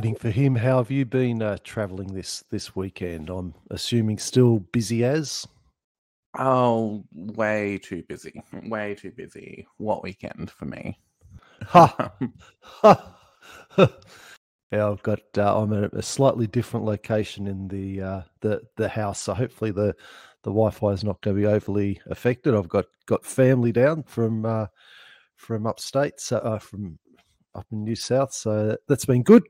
waiting for him, how have you been uh, traveling this this weekend? I'm assuming still busy as. Oh, way too busy. Way too busy. What weekend for me? Ha! ha. yeah, I've got. Uh, I'm at a slightly different location in the uh, the the house, so hopefully the the Wi-Fi is not going to be overly affected. I've got got family down from uh, from upstate, so uh, from up in New South, so that's been good.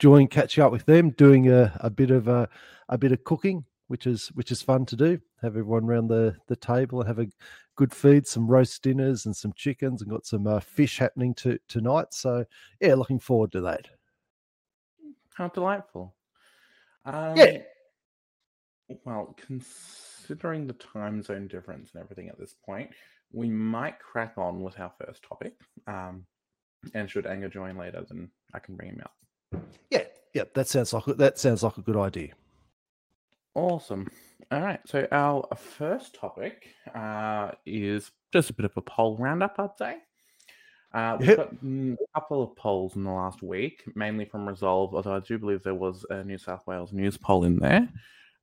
Enjoying catching up with them, doing a, a bit of a, a bit of cooking, which is which is fun to do. Have everyone around the the table and have a good feed, some roast dinners and some chickens, and got some uh, fish happening to, tonight. So yeah, looking forward to that. How delightful! Um, yeah. Well, considering the time zone difference and everything at this point, we might crack on with our first topic. Um, and should Anger join later, then I can bring him out. Yeah, yeah, that sounds like that sounds like a good idea. Awesome. All right. So our first topic uh, is just a bit of a poll roundup, I'd say. Uh, we've Yep. got a couple of polls in the last week, mainly from Resolve, although I do believe there was a New South Wales news poll in there.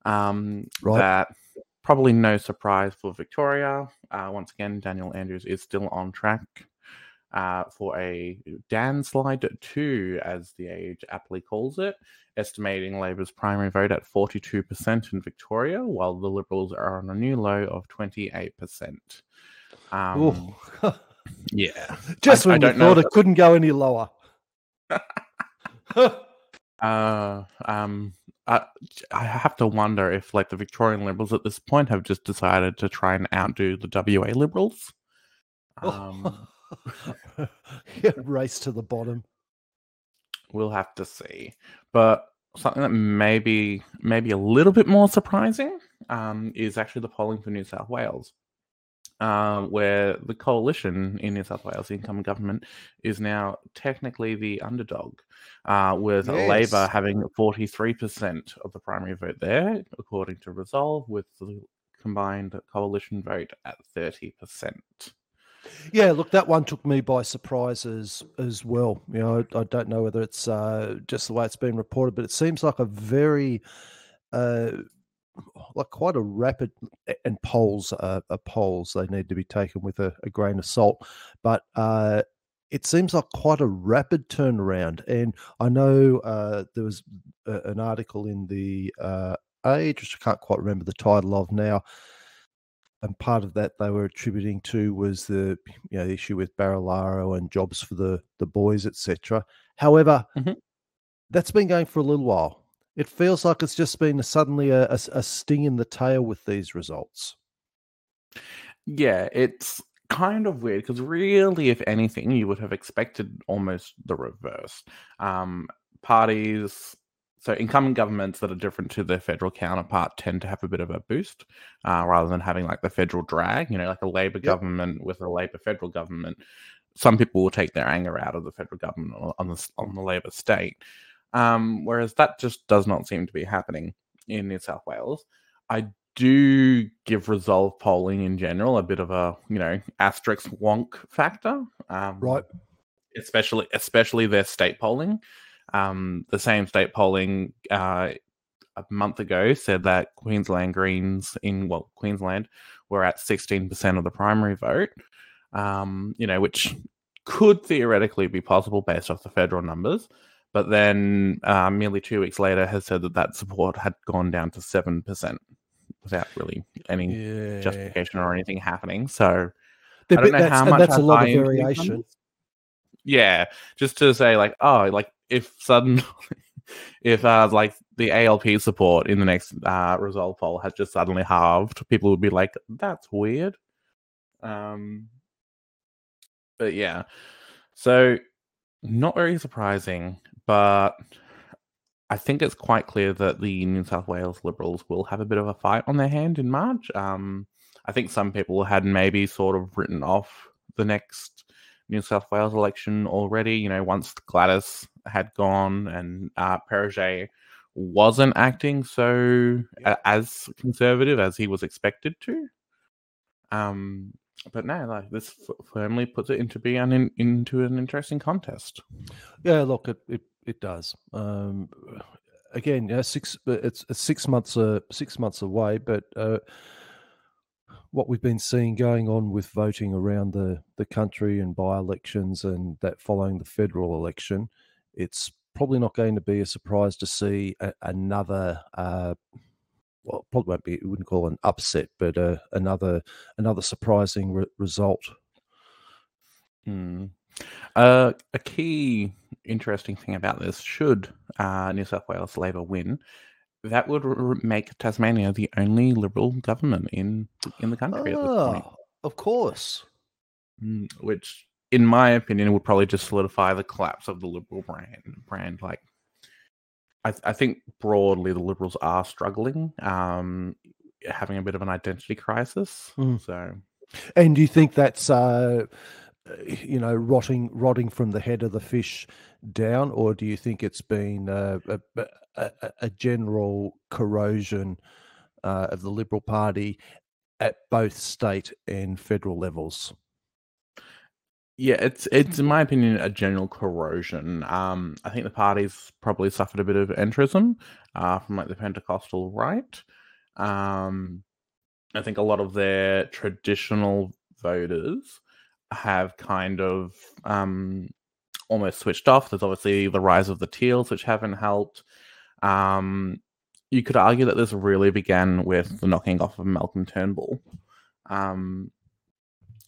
Um, Right. That probably no surprise for Victoria. Uh, once again, Daniel Andrews is still on track uh, for a Dan slide 2, as the age aptly calls it, estimating Labor's primary vote at 42% in Victoria, while the Liberals are on a new low of 28%. Um, yeah. Just I when know thought it couldn't go any lower. Uh, um, I, I have to wonder if, like, the Victorian Liberals at this point have just decided to try and outdo the WA Liberals. Um, yeah, race to the bottom. we'll have to see. But something that maybe maybe a little bit more surprising um, is actually the polling for New South Wales, um, where the coalition in New South Wales, the incoming government, is now technically the underdog, uh, with Labor having forty three percent of the primary vote there, according to Resolve, with the combined coalition vote at thirty percent. Yeah, look, that one took me by surprise as as well. You know, I, I don't know whether it's uh, just the way it's been reported, but it seems like a very, uh, like quite a rapid. And polls are, are polls; they need to be taken with a, a grain of salt. But uh, it seems like quite a rapid turnaround. And I know uh, there was a, an article in the uh, Age, which I can't quite remember the title of now, and part of that they were attributing to was the you know the issue with Barilaro and jobs for the the boys, etc. However, Mhm. that's been going for a little while. It feels like it's just been suddenly a, a, a sting in the tail with these results. Yeah, it's kind of weird because really, if anything, you would have expected almost the reverse. Um, parties, so incumbent governments that are different to their federal counterpart, tend to have a bit of a boost uh, rather than having like the federal drag. You know, like a Labor government with a Labor federal government. Some people will take their anger out of the federal government on on the on the Labor state, um, whereas that just does not seem to be happening in New South Wales. I do give resolve polling in general a bit of a you know asterisk wonk factor um, Right. especially especially their state polling um, the same state polling uh, a month ago said that queensland greens in well queensland were at 16% of the primary vote um, you know which could theoretically be possible based off the federal numbers but then uh, merely two weeks later has said that that support had gone down to 7% without really any Yeah, justification or anything happening. So The I don't know that's, how much that's a lot of variation. Yeah, just to say like, oh, like if suddenly if uh like the ALP support in the next uh Resolve poll had just suddenly halved, people would be like, that's weird. Um, but yeah, so not very surprising, but I think it's quite clear that the New South Wales Liberals will have a bit of a fight on their hand in March. Um, I think some people had maybe sort of written off the next New South Wales election already. You know, once Gladys had gone and uh, wasn't acting so Yeah. as conservative as he was expected to. Um, but no, like this f- firmly puts it into being an, into an interesting contest. Yeah, look, it, it it does. Um, again, yeah, six. It's, it's six months. Uh, six months away, but uh, what we've been seeing going on with voting around the the country and by elections and that following the federal election, it's probably not going to be a surprise to see a, another. Uh, well, probably won't be. We wouldn't call an upset, but uh, another another surprising re- result. Hmm. Uh, a key interesting thing about this, should uh, New South Wales Labor win, that would r- make Tasmania the only Liberal government in in the country at this point. Oh, of course. Mm, which, in my opinion, would probably just solidify the collapse of the Liberal brand. Brand like, I, I think broadly the Liberals are struggling, um, having a bit of an identity crisis. Mm. So, And do you think that's uh, you know rotting rotting from the head of the fish down, or do you think it's been uh, a, a, a, general corrosion uh, of the Liberal Party at both state and federal levels? Yeah, it's it's in my opinion a general corrosion. Um, I think the party's probably suffered a bit of entrism uh, from like the Pentecostal right. Um, I think a lot of their traditional voters have kind of um, almost switched off. There's obviously the rise of the Teals, which haven't helped. Um, you could argue that this really began with the knocking off of Malcolm Turnbull. Um,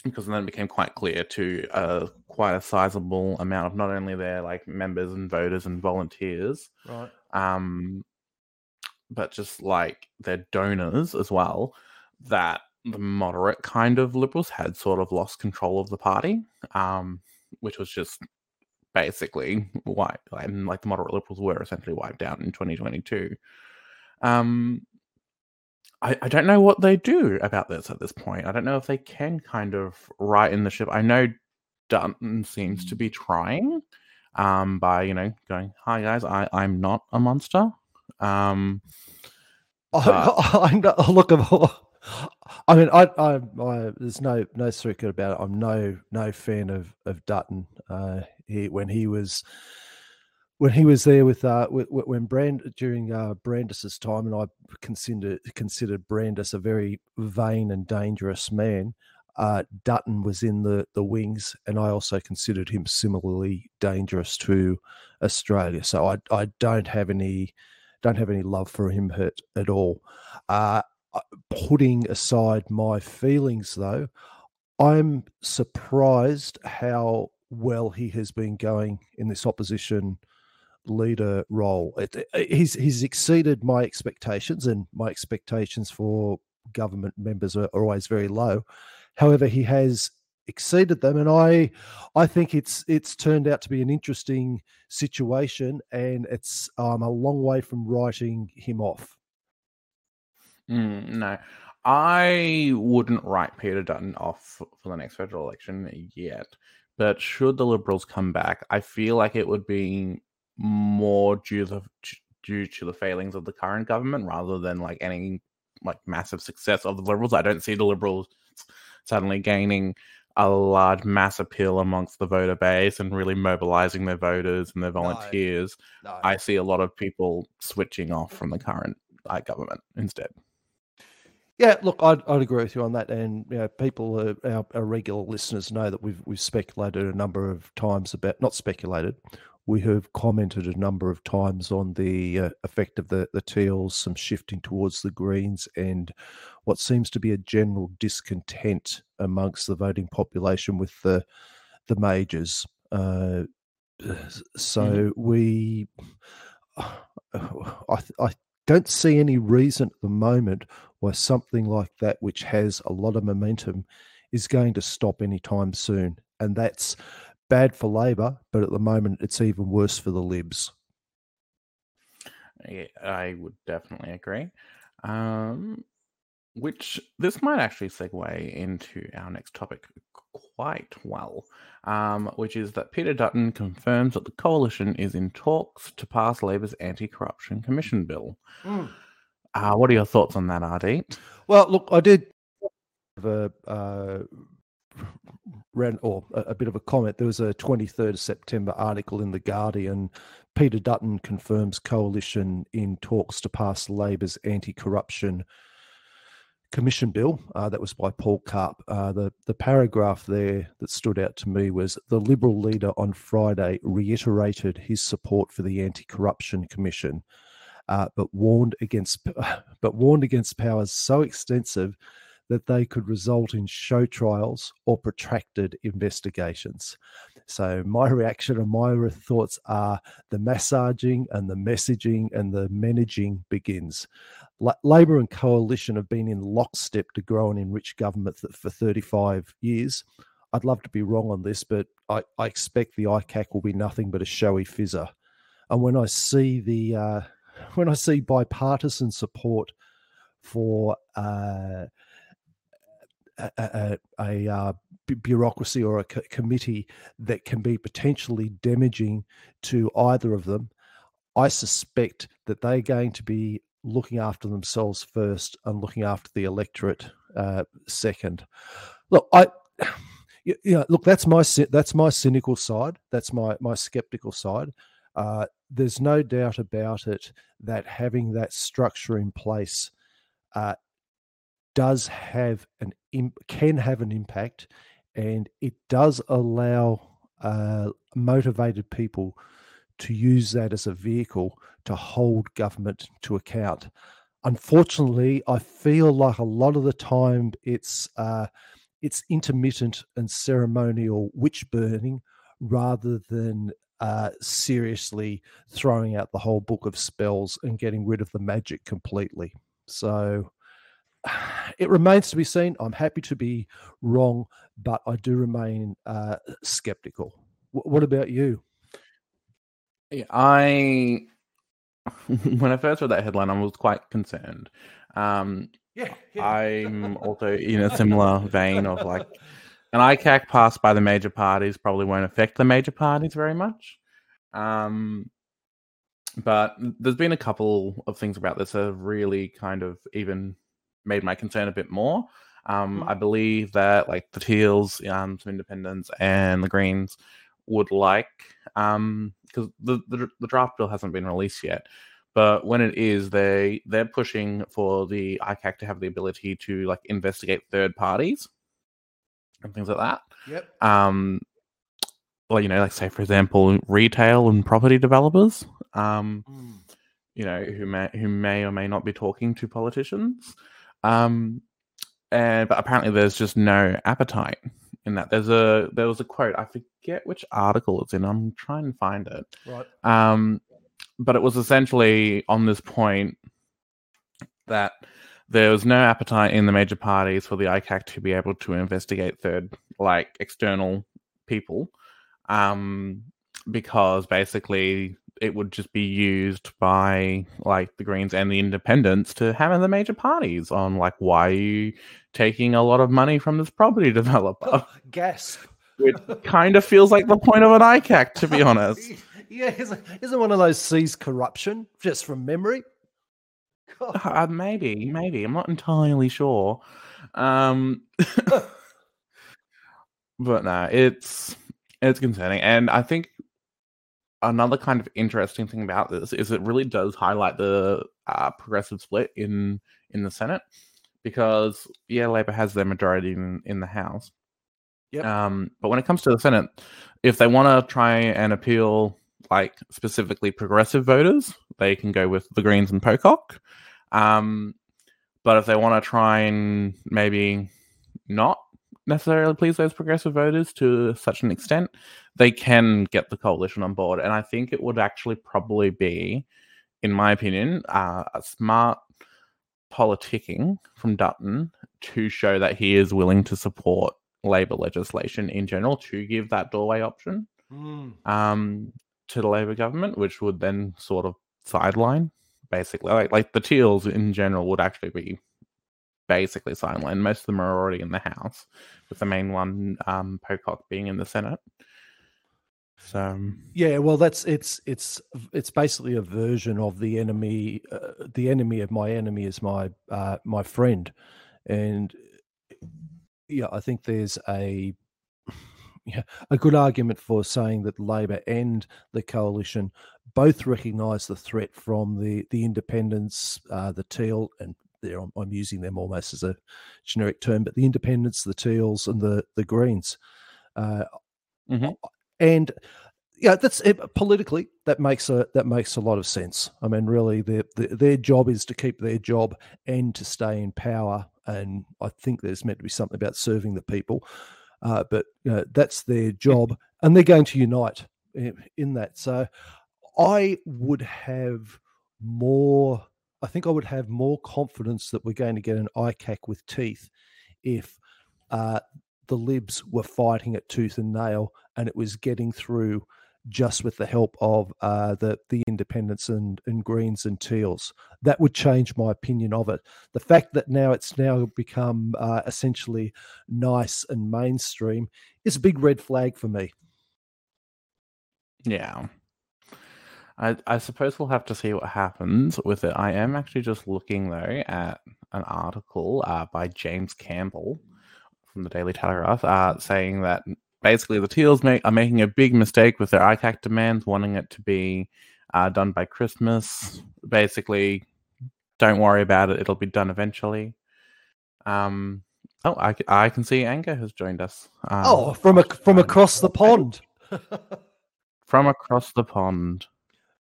because then it became quite clear to uh, quite a sizable amount of not only their like members and voters and volunteers, Right. um, but just like their donors as well, that the moderate kind of liberals had sort of lost control of the party, um, which was just basically wiped, and like the moderate liberals were essentially wiped out in 2022. Um, I, I don't know what they do about this at this point. I don't know if they can kind of right in the ship. I know Dutton seems to be trying um, by, you know, going, hi guys, I, I'm not a monster. Um, I, I'm not, a look, I'm- I mean, I, I, I, there's no no secret about it. I'm no no fan of of Dutton. Uh, he when he was when he was there with uh with, when Brand during uh Brandis's time, and I considered considered Brandis a very vain and dangerous man. Uh, Dutton was in the the wings, and I also considered him similarly dangerous to Australia. So I I don't have any don't have any love for him at, at all. Uh, putting aside my feelings, though, I'm surprised how well he has been going in this opposition leader role. It, it- he's he's exceeded my expectations, and my expectations for government members are, are always very low. However, he has exceeded them, and I I think it's it's turned out to be an interesting situation, and it's I'm a long way from writing him off. Mm, no, I wouldn't write Peter Dutton off for the next federal election yet. But should the Liberals come back, I feel like it would be more due the due to the failings of the current government rather than like any like massive success of the Liberals. I don't see the Liberals suddenly gaining a large mass appeal amongst the voter base and really mobilizing their voters and their volunteers. No, I see a lot of people switching off from the current government instead. Yeah, look, I'd, I'd agree with you on that. And you know, people, uh, our, our regular listeners know that we've we've speculated a number of times about not speculated. We have commented a number of times on the uh, effect of the the teals, some shifting towards the greens, and what seems to be a general discontent amongst the voting population with the the majors. Uh, so we, I, I don't see any reason at the moment why something like that, which has a lot of momentum, is going to stop anytime soon. And that's bad for Labor, but at the moment, it's even worse for the Libs. I would definitely agree. Um, which this might actually segue into our next topic quite well, um, which is that Peter Dutton confirms that the coalition is in talks to pass Labor's anti-corruption commission bill. Uh, what are your thoughts on that, Ardeet? Well, look, I did have a uh, ran or a, a bit of a comment. There was a 23rd of September article in the Guardian Peter Dutton confirms coalition in talks to pass Labor's anti-corruption commission bill. Uh, that was by Paul Karp. Uh, the the paragraph there that stood out to me was the Liberal leader on Friday reiterated his support for the anti-corruption commission, uh, but warned against but warned against powers so extensive that they could result in show trials or protracted investigations. So, my reaction and my thoughts are the massaging and the messaging and the managing begins. Labor and coalition have been in lockstep to grow and enrich government for 35 years. I'd love to be wrong on this, but I, I expect the ICAC will be nothing but a showy fizzer. And when I see the uh, when I see bipartisan support for uh, a, a, a uh, bureaucracy or a co- committee that can be potentially damaging to either of them, I suspect that they're going to be looking after themselves first and looking after the electorate uh, second. Look, I. Yeah, look, that's my that's my cynical side. That's my my skeptical side. Uh, there's no doubt about it that having that structure in place uh, does have an can have an impact, and it does allow uh, motivated people to use that as a vehicle to hold government to account. Unfortunately, I feel like a lot of the time it's uh, it's intermittent and ceremonial witch burning rather than uh, seriously throwing out the whole book of spells and getting rid of the magic completely. So it remains to be seen. I'm happy to be wrong, but I do remain uh, skeptical. W- what about you? Yeah, I when I first read that headline, I was quite concerned. Um, yeah, yeah. I'm also in a similar vein of like an ICAC passed by the major parties probably won't affect the major parties very much. Um, but there's been a couple of things about this that have really kind of even made my concern a bit more. Um, mm-hmm. I believe that like the Teals, um, some Independents, and the Greens would like um because the, the the draft bill hasn't been released yet, but when it is, they they're pushing for the ICAC to have the ability to like investigate third parties and things like that. Yep. Um, well, you know, like say for example, retail and property developers. Um, mm. you know, who may who may or may not be talking to politicians. Um, and but apparently there's just no appetite in that. There's a there was a quote. I forget which article it's in. I'm trying to find it. Right. Um, but it was essentially on this point that there was no appetite in the major parties for the ICAC to be able to investigate third, like external people, um, because basically it would just be used by like the Greens and the Independents to hammer the major parties on like why are you taking a lot of money from this property developer? Oh, gasp. It kind of feels like the point of an ICAC, to be honest. yeah, isn't, isn't one of those C's corruption just from memory? Uh, maybe, maybe. I'm not entirely sure. Um, but no, it's it's concerning, and I think another kind of interesting thing about this is it really does highlight the uh, progressive split in in the Senate because yeah, Labor has their majority in in the House. Yep. Um, but when it comes to the Senate, if they want to try and appeal like specifically progressive voters, they can go with the Greens and Pocock. Um, but if they want to try and maybe not necessarily please those progressive voters to such an extent, they can get the coalition on board. And I think it would actually probably be, in my opinion, uh, a smart politicking from Dutton to show that he is willing to support Labor legislation in general to give that doorway option mm. um, to the Labor government, which would then sort of sideline basically like like the Teals in general would actually be basically sidelined. Most of them are already in the House, with the main one, um, Pocock, being in the Senate. So um, yeah, well, that's it's it's it's basically a version of the enemy. Uh, the enemy of my enemy is my uh, my friend, and yeah, I think there's a yeah, a good argument for saying that Labor and the coalition both recognise the threat from the the independents, uh, the Teal, and there I'm, I'm, using them almost as a generic term, but the independents, the Teals, and the the Greens, uh, mm-hmm. and yeah, that's it, politically that makes a that makes a lot of sense. I mean, really, their, their their job is to keep their job and to stay in power, and I think there's meant to be something about serving the people. Uh, but you know, that's their job, and they're going to unite in, in that. So, I would have more. I think I would have more confidence that we're going to get an ICAC with teeth if uh, the Libs were fighting it tooth and nail, and it was getting through just with the help of uh, the the independents and, and greens and teals. That would change my opinion of it. The fact that now it's now become uh, essentially nice and mainstream is a big red flag for me. Yeah. I, I suppose we'll have to see what happens with it. I am actually just looking though at an article uh, by James Campbell from the Daily Telegraph uh, saying that basically the Teals make, are making a big mistake with their ICAC demands, wanting it to be uh, done by Christmas. Basically, don't worry about it; it'll be done eventually. Um, oh, I, I can see Anger has joined us. Um, oh, from a, from across the pond. from across the pond.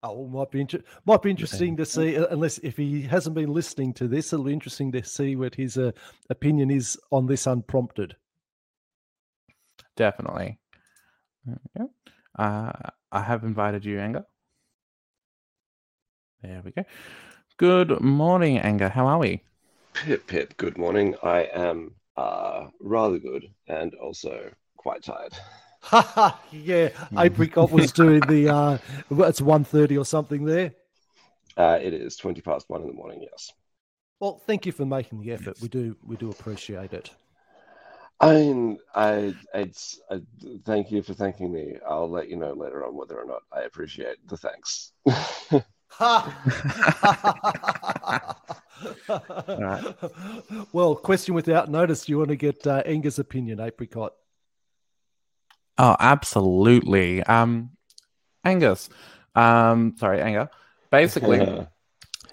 Oh, might be inter- might be interesting to see. Uh, unless if he hasn't been listening to this, it'll be interesting to see what his uh, opinion is on this unprompted. Definitely. Yeah. Uh, I have invited you, Anger. There we go. Good morning, Anger. How are we? Pip, Pip. Good morning. I am uh, rather good and also quite tired. Yeah, Apricot was doing the. Uh, it's one thirty or something there. Uh, it is twenty past one in the morning. Yes. Well, thank you for making the effort. We do. We do appreciate it. I mean, I, it's, I thank you for thanking me. I'll let you know later on whether or not I appreciate the thanks. well, question without notice. Do you want to get uh, Angus' opinion, Apricot? Oh, absolutely. Um, Angus, um, sorry, Anger. Basically,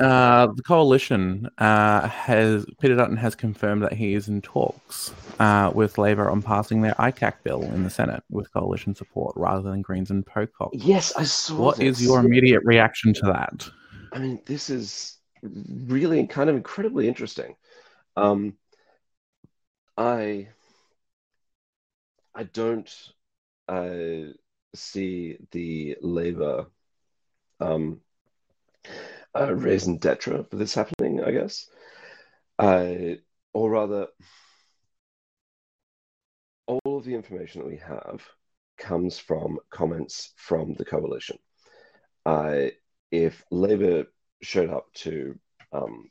Uh, the coalition uh, has Peter Dutton has confirmed that he is in talks uh, with Labor on passing their ICAC bill in the Senate with coalition support rather than Greens and Pocock. Yes, I saw. What this. is your immediate reaction to that? I mean, this is really kind of incredibly interesting. Um, I I don't uh, see the Labor um, uh, raison d'etre for this happening, I guess. Uh, or rather, all of the information that we have comes from comments from the coalition. Uh, if Labour showed up to um,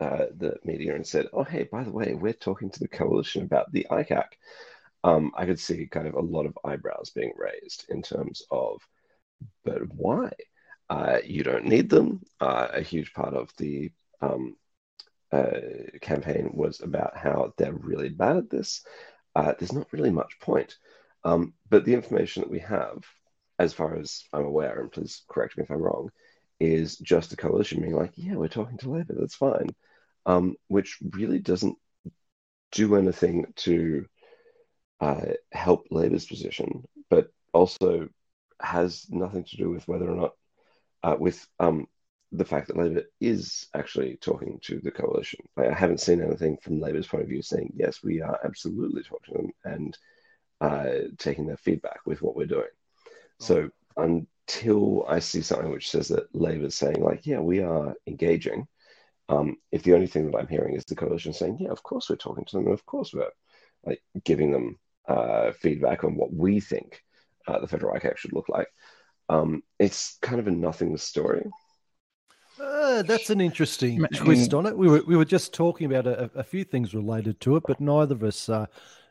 uh, the media and said, "Oh, hey, by the way, we're talking to the coalition about the ICAC," um, I could see kind of a lot of eyebrows being raised in terms of, "But why?" Uh, you don't need them. Uh, a huge part of the um, uh, campaign was about how they're really bad at this. Uh, there's not really much point. Um, but the information that we have, as far as I'm aware, and please correct me if I'm wrong, is just a coalition being like, yeah, we're talking to Labour, that's fine, um, which really doesn't do anything to uh, help Labour's position, but also has nothing to do with whether or not uh, with um, the fact that Labor is actually talking to the coalition. Like, I haven't seen anything from Labor's point of view saying, yes, we are absolutely talking to them and uh, taking their feedback with what we're doing. So until I see something which says that Labor's saying, like, yeah, we are engaging, um, if the only thing that I'm hearing is the coalition saying, yeah, of course we're talking to them, and of course we're like giving them uh, feedback on what we think uh, the federal ICAC should look like, um, it's kind of a nothing story. Uh, that's an interesting twist on it. We were we were just talking about a, a few things related to it, but neither of us uh,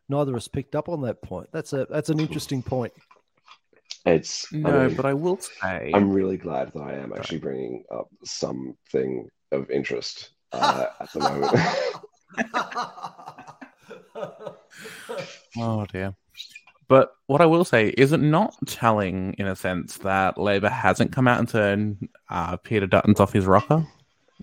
neither of us picked up on that point. That's a that's an interesting point. It's no, I mean, but I will say I'm really glad that I am actually bringing up something of interest uh, at the moment. oh dear. But what I will say is it not telling, in a sense, that Labor hasn't come out and turned uh, Peter Dutton's off his rocker?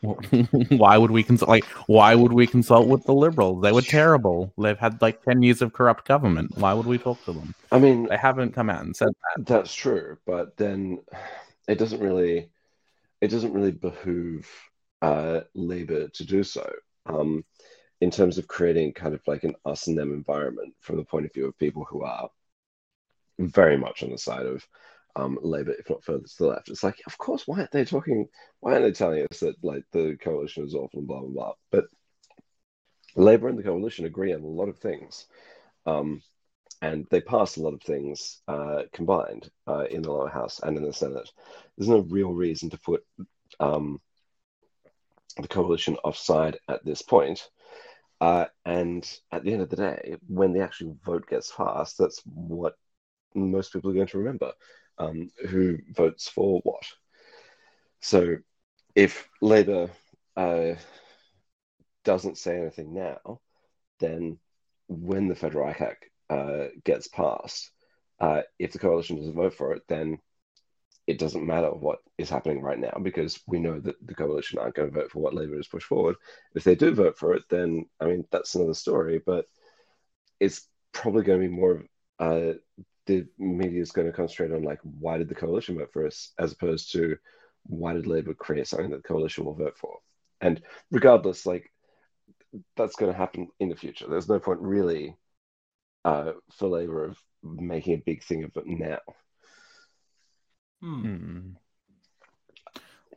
why would we consult? Like, why would we consult with the Liberals? They were terrible. They've had like ten years of corrupt government. Why would we talk to them? I mean, They haven't come out and said that. That's true, but then it doesn't really it doesn't really behoove uh, Labour to do so. Um, in terms of creating kind of like an us and them environment from the point of view of people who are very much on the side of um, Labour, if not further to the left. It's like, of course, why aren't they talking? Why aren't they telling us that like the coalition is awful and blah blah blah? But Labour and the coalition agree on a lot of things. Um, and they pass a lot of things uh, combined uh, in the lower house and in the Senate. There's no real reason to put um, the coalition offside at this point. Uh, and at the end of the day, when the actual vote gets passed, that's what most people are going to remember um, who votes for what. So if Labour uh, doesn't say anything now, then when the Federal Act uh, gets passed, uh, if the coalition doesn't vote for it, then it doesn't matter what is happening right now because we know that the coalition aren't going to vote for what Labour has pushed forward. If they do vote for it, then I mean that's another story. But it's probably going to be more of uh, the media is going to concentrate on like why did the coalition vote for us as opposed to why did Labour create something that the coalition will vote for. And regardless, like that's going to happen in the future. There's no point really uh, for Labour of making a big thing of it now. Hmm. Hmm.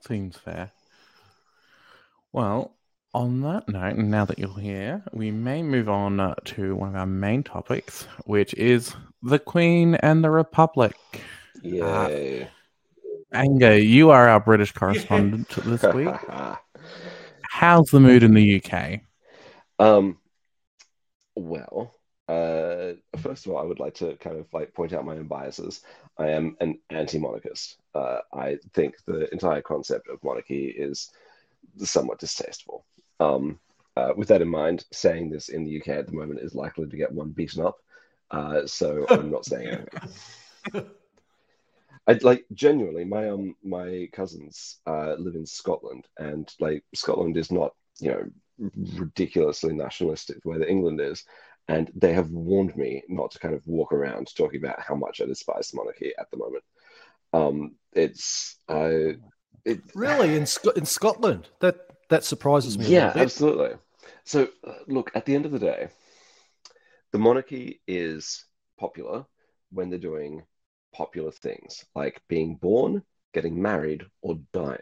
Seems fair. Well, on that note, now that you're here, we may move on uh, to one of our main topics, which is the Queen and the Republic. Yay. Anger, you are our British correspondent this week. How's the mood in the UK? um, well, uh, first of all, I would like to kind of like point out my own biases. I am an anti-monarchist. Uh, I think the entire concept of monarchy is somewhat distasteful. Um, uh, with that in mind, saying this in the UK at the moment is likely to get one beaten up. Uh, so I'm not saying anything. I like genuinely, my um my cousins uh, live in Scotland, and like Scotland is not you know ridiculously nationalistic the way that England is, and they have warned me not to kind of walk around talking about how much I despise the monarchy at the moment. Um, it's uh, it, Really, in Sc- in Scotland, that that surprises me. yeah, absolutely. So, uh, look, at the end of the day, the monarchy is popular when they're doing popular things like being born, getting married, or dying.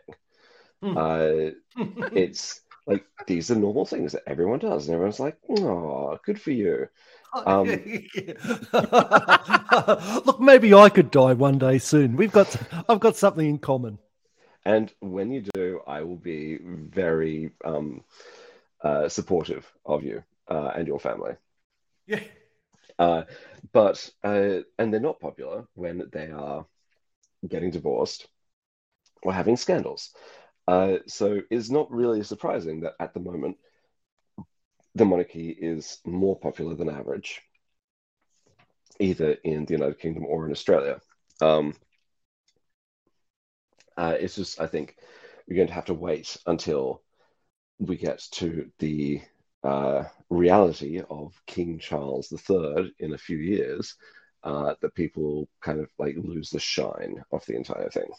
Hmm. Uh, it's like these are normal things that everyone does, and everyone's like, "Oh, good for you." um, Look, maybe I could die one day soon. We've got, I've got something in common. And when you do, I will be very um, uh, supportive of you uh, and your family. Yeah. Uh, but uh, and they're not popular when they are getting divorced or having scandals. Uh, so it's not really surprising that at the moment the monarchy is more popular than average, either in the United Kingdom or in Australia. Um, uh, it's just I think we're going to have to wait until we get to the uh, reality of King Charles III in a few years uh, that people kind of like lose the shine of the entire thing.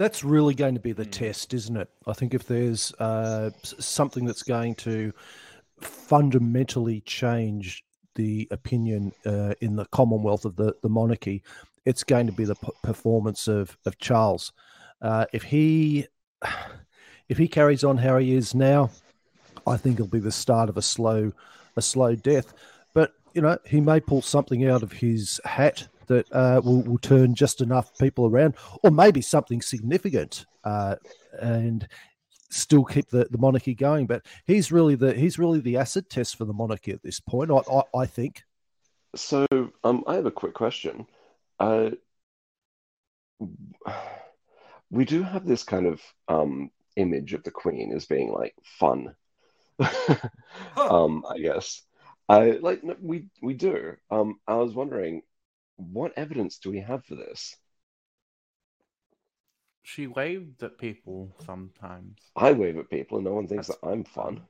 That's really going to be the Hmm. test, isn't it? I think if there's uh, something that's going to fundamentally change the opinion uh, in the Commonwealth of the, the monarchy, it's going to be the p- performance of of Charles. Uh, if he if he carries on how he is now, I think it'll be the start of a slow a slow death. But you know, he may pull something out of his hat that uh, will, will turn just enough people around, or maybe something significant, uh, and still keep the, the monarchy going. But he's really the he's really the acid test for the monarchy at this point. I I, I think. So, um, I have a quick question. Uh, we do have this kind of um, image of the Queen as being like fun, um, I guess. I like we we do. Um, I was wondering, what evidence do we have for this? She waved at people sometimes. I wave at people, and no one thinks That's that I'm fun.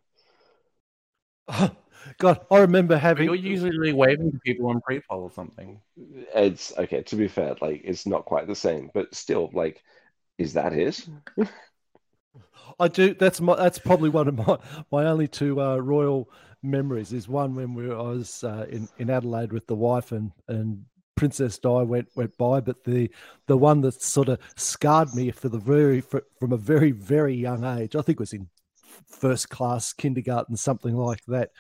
God, I remember But having. you're usually waving to people on pre-poll or something. It's okay. To be fair, like it's not quite the same, but still, like, is that it? I do. That's my. That's probably one of my my only two uh, royal memories. Is one when we I was uh, in in Adelaide with the wife and and Princess Di went went by, but the the one that sort of scarred me for the very for, from a very very young age. I think was in first class kindergarten, something like that.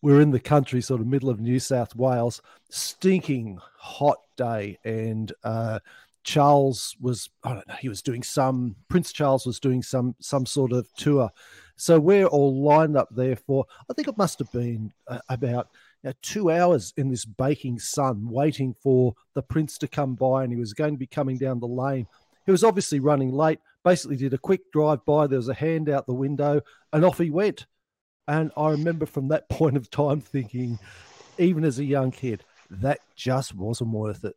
We're in the country, sort of middle of New South Wales, stinking hot day, and uh, Charles was I don't know he was doing some Prince Charles was doing some some sort of tour, so we're all lined up there for I think it must have been uh, about know, two hours in this baking sun waiting for the Prince to come by, and he was going to be coming down the lane. He was obviously running late. Basically, did a quick drive by. There was a hand out the window, and off he went. And I remember from that point of time thinking, even as a young kid, that just wasn't worth it.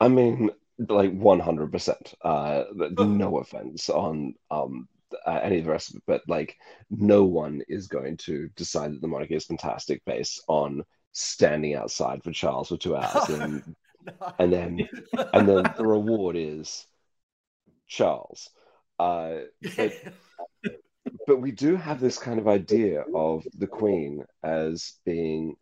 I mean, like one hundred percent. Uh, no offense on um uh, any of the rest of it, but like no one is going to decide that the monarchy is fantastic based on standing outside for Charles for two hours, and and then and then the reward is Charles. Uh, but but we do have this kind of idea of the Queen as being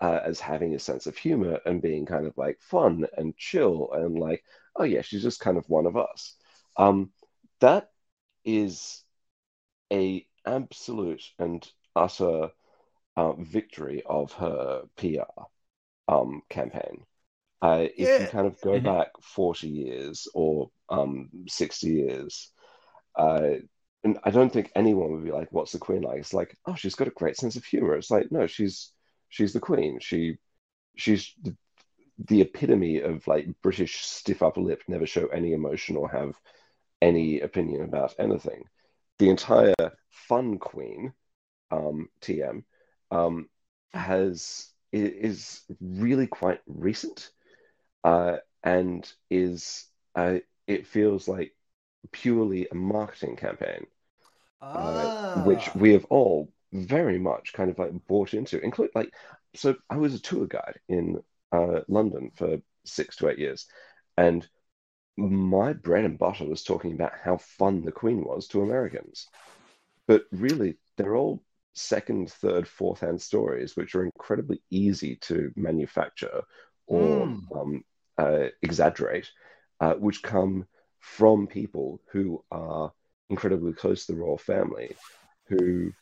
uh, as having a sense of humor and being kind of like fun and chill and like, oh yeah, she's just kind of one of us. Um, that is a absolute and utter uh, victory of her PR um, campaign. Uh, if you kind of go Mhm. back 40 years or um, 60 years, uh, and I don't think anyone would be like, "What's the Queen like?" It's like, "Oh, she's got a great sense of humor." It's like, no, she's she's the Queen. She she's the, the epitome of like British stiff upper lip, never show any emotion or have any opinion about anything. The entire fun Queen, um, TM, um, has is really quite recent, uh, and is uh, it feels like purely a marketing campaign uh, which we have all very much kind of like bought into. Include like, so I was a tour guide in uh, London for six to eight years, and my bread and butter was talking about how fun the Queen was to Americans. But really, they're all second, third, fourth hand stories, which are incredibly easy to manufacture or Mm. um, uh, exaggerate, uh, which come from people who are incredibly close to the royal family, who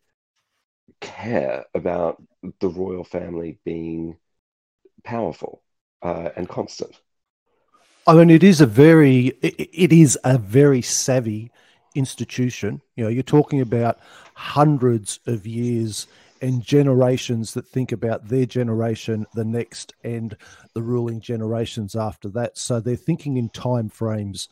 care about the royal family being powerful uh, and constant. I mean, it is a very, it, it is a very savvy institution. You know, you're talking about hundreds of years and generations that think about their generation, the next, and the ruling generations after that. So they're thinking in time frames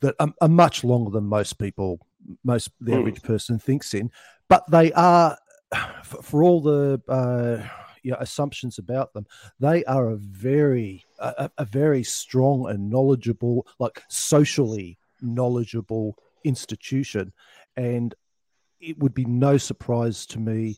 that are, are much longer than most people, most the Mm. average person thinks in. But they are, for, for all the uh, you know, assumptions about them, they are a very a, a- very strong and knowledgeable like socially knowledgeable institution. And it would be no surprise to me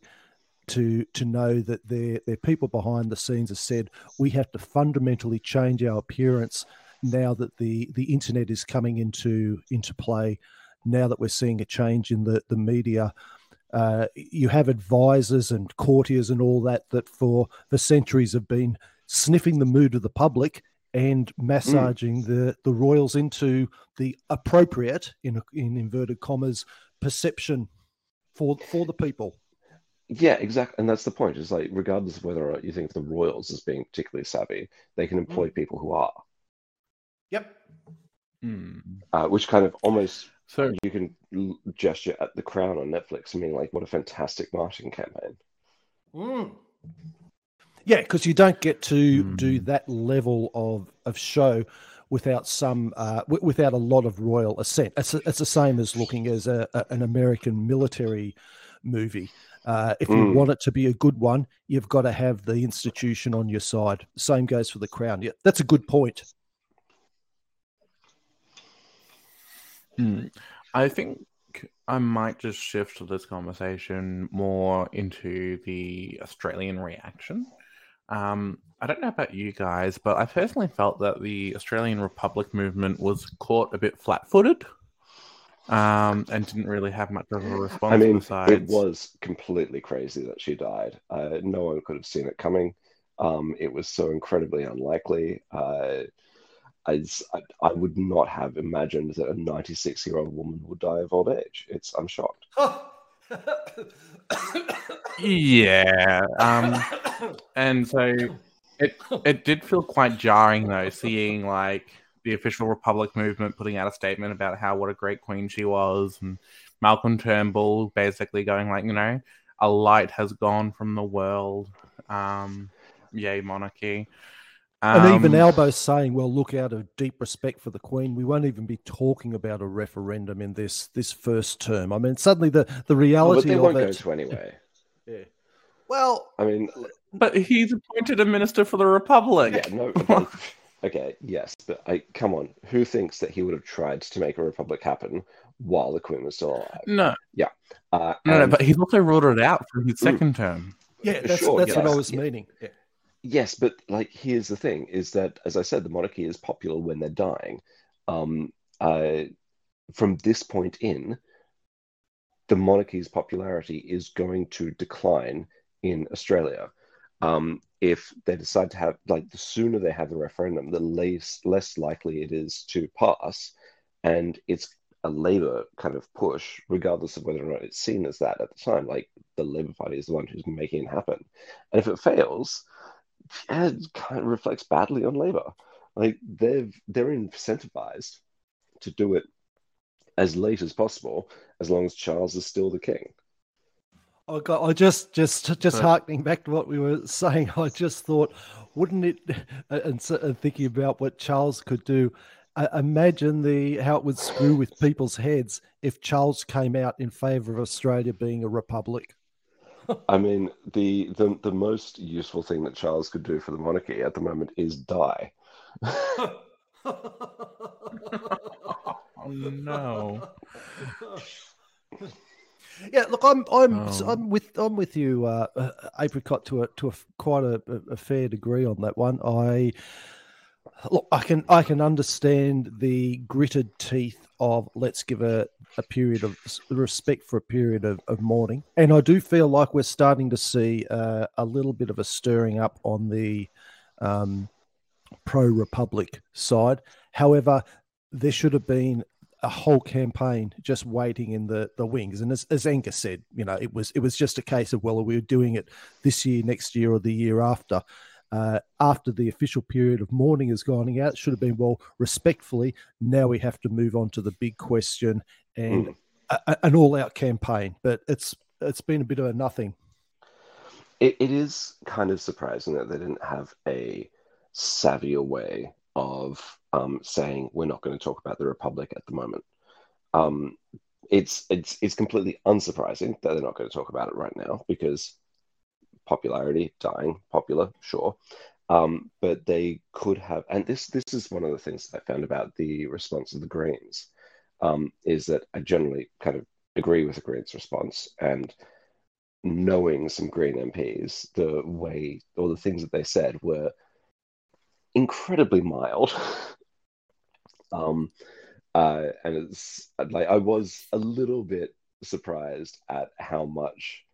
to to know that their their people behind the scenes have said we have to fundamentally change our appearance now that the the internet is coming into into play now that we're seeing a change in the the media uh, you have advisors and courtiers and all that that for for centuries have been sniffing the mood of the public and massaging the the royals into the appropriate in in inverted commas perception for for the people. Yeah, exactly. And that's the point. Is like, regardless of whether or not you think of the royals as being particularly savvy, they can employ people who are, Yep. Hmm. uh, which kind of almost So you can gesture at The Crown on Netflix and being like, what a fantastic marketing campaign. Yeah, because you don't get to do Mm. that level of of show without some uh, w- without a lot of royal assent. It's it's the same as looking as a, a, an American military movie. Uh, if you Mm. want it to be a good one, you've got to have the institution on your side. Same goes for the crown. Yeah, that's a good point. Hmm. I think I might just shift this conversation more into the Australian reaction. Um, I don't know about you guys, but I personally felt that the Australian Republic movement was caught a bit flat footed um, and didn't really have much of a response I mean, besides. it was completely crazy that she died. Uh, no one could have seen it coming. Um, it was so incredibly unlikely. Uh, I, I, would not have imagined that a 96 year old woman would die of old age. It's I'm shocked. Yeah. Um, and so it it did feel quite jarring though, seeing like the official Republic movement putting out a statement about how what a great queen she was, and Malcolm Turnbull basically going like, you know, a light has gone from the world. Um, yay monarchy. And even Um, Albo saying, "Well, look, out of deep respect for the Queen, we won't even be talking about a referendum in this this first term." I mean, suddenly the the Oh, but reality they of won't go to anyway. Yeah. Well, I mean, But he's appointed a minister for the Republic. yeah, no. okay, okay, yes, but I come on. Who thinks that he would have tried to make a republic happen while the Queen was still alive? No, Uh, no, no, but he's also ruled it out for his Mm. second term. yeah, that's, Sure, that's what I was yeah. meaning. Yeah. Yes, but like here's the thing: is that as I said, the monarchy is popular when they're dying. Um, uh, from this point in, the monarchy's popularity is going to decline in Australia. Um, if they decide to have like the sooner they have the referendum, the less less likely it is to pass, and it's a Labour kind of push, regardless of whether or not it's seen as that at the time. Like the Labour Party is the one who's making it happen, and if it fails it kind of reflects badly on Labour. Like they've they're incentivized to do it as late as possible, as long as Charles is still the king. I got. I just, just, just But- harkening back to what we were saying. I just thought, wouldn't it? And, and thinking about what Charles could do, uh, imagine the how it would screw with people's heads if Charles came out in favour of Australia being a republic. I mean, the, the the most useful thing that Charles could do for the monarchy at the moment is die. Oh no. Yeah, look, I'm I'm Oh. I'm with I'm with you, uh, uh, Apricot, to a to a f- quite a, a fair degree on that one. I look, I can I can understand the gritted teeth of let's give a, a period of respect for a period of, of mourning, and I do feel like we're starting to see uh, a little bit of a stirring up on the um, pro republic side. However, there should have been a whole campaign just waiting in the the wings. And as, as said, you know, it was it was just a case of well, we were doing it this year, next year, or the year after. Uh, after the official period of mourning has gone out, should have been well, respectfully. Now we have to move on to the big question and Mm. a, an all-out campaign. But it's it's been a bit of a nothing. It, it is kind of surprising that they didn't have a savvier way of um, saying we're not going to talk about the Republic at the moment. Um, it's it's it's completely unsurprising that they're not going to talk about it right now because popularity dying, popular, sure. Um, but they could have, and this this is one of the things that I found about the response of the Greens, um, is that I generally kind of agree with the Greens' response and knowing some Green MPs, the way or the things that they said were incredibly mild. um, uh, and it's like I was a little bit surprised at how much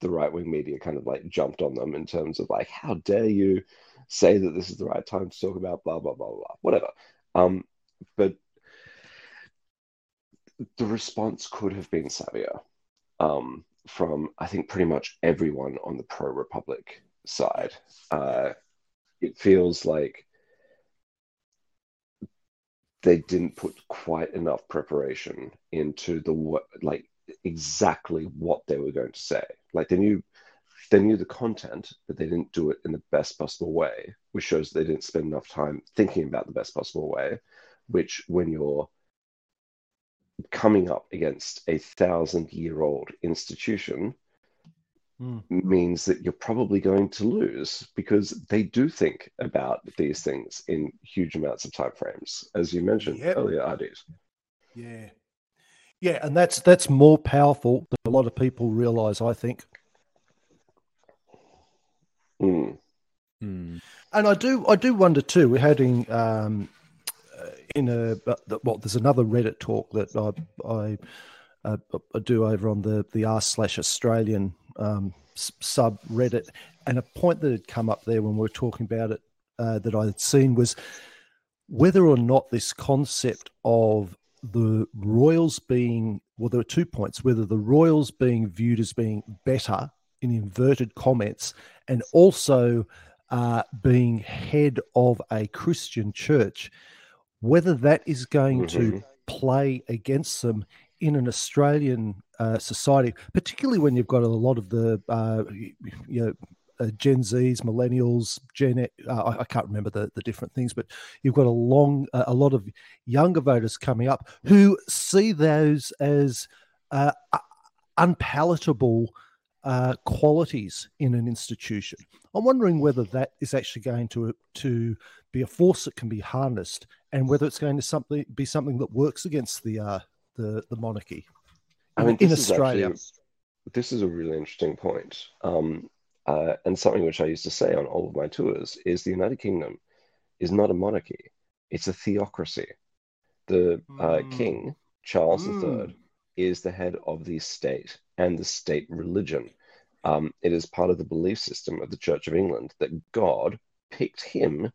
the right wing media kind of like jumped on them in terms of like, how dare you say that this is the right time to talk about blah blah blah blah whatever. Um, but the response could have been savvier um, from I think pretty much everyone on the pro Republic side. Uh, it feels like they didn't put quite enough preparation into the what like exactly what they were going to say. Like they knew they knew the content, but they didn't do it in the best possible way, which shows they didn't spend enough time thinking about the best possible way. Which, when you're coming up against a thousand year old institution Mm. means that you're probably going to lose because they do think about these things in huge amounts of time frames, as you mentioned Yep. earlier, Ardeet. Yeah. Yeah, and that's that's more powerful than a lot of people realize, I think. Mm. Hmm. And I do, I do wonder too. We're having um, in a well, there's another Reddit talk that I I, uh, I do over on the the r slash Australian um, sub Reddit, and a point that had come up there when we were talking about it uh, that I had seen was whether or not this concept of the royals being well, there were two points: whether the royals being viewed as being better in inverted comments, and also uh, being head of a Christian church, whether that is going to Mhm. play against them in an Australian uh, society, particularly when you've got a lot of the uh, you know. Uh, Gen Zs, millennials, Gen, uh, I, can't remember the, the different things, but you've got a long, uh, a lot of younger voters coming up who see those as uh, unpalatable uh, qualities in an institution. I'm wondering whether that is actually going to to be a force that can be harnessed, and whether it's going to something be something that works against the uh, the the monarchy I mean, in this is Australia. actually- this is a really interesting point. Um, uh, and something which I used to say on all of my tours is the United Kingdom is not a monarchy, it's a theocracy. The uh, Mm. king, Charles Mm. III, is the head of the state and the state religion. Um, it is part of the belief system of the Church of England that God picked him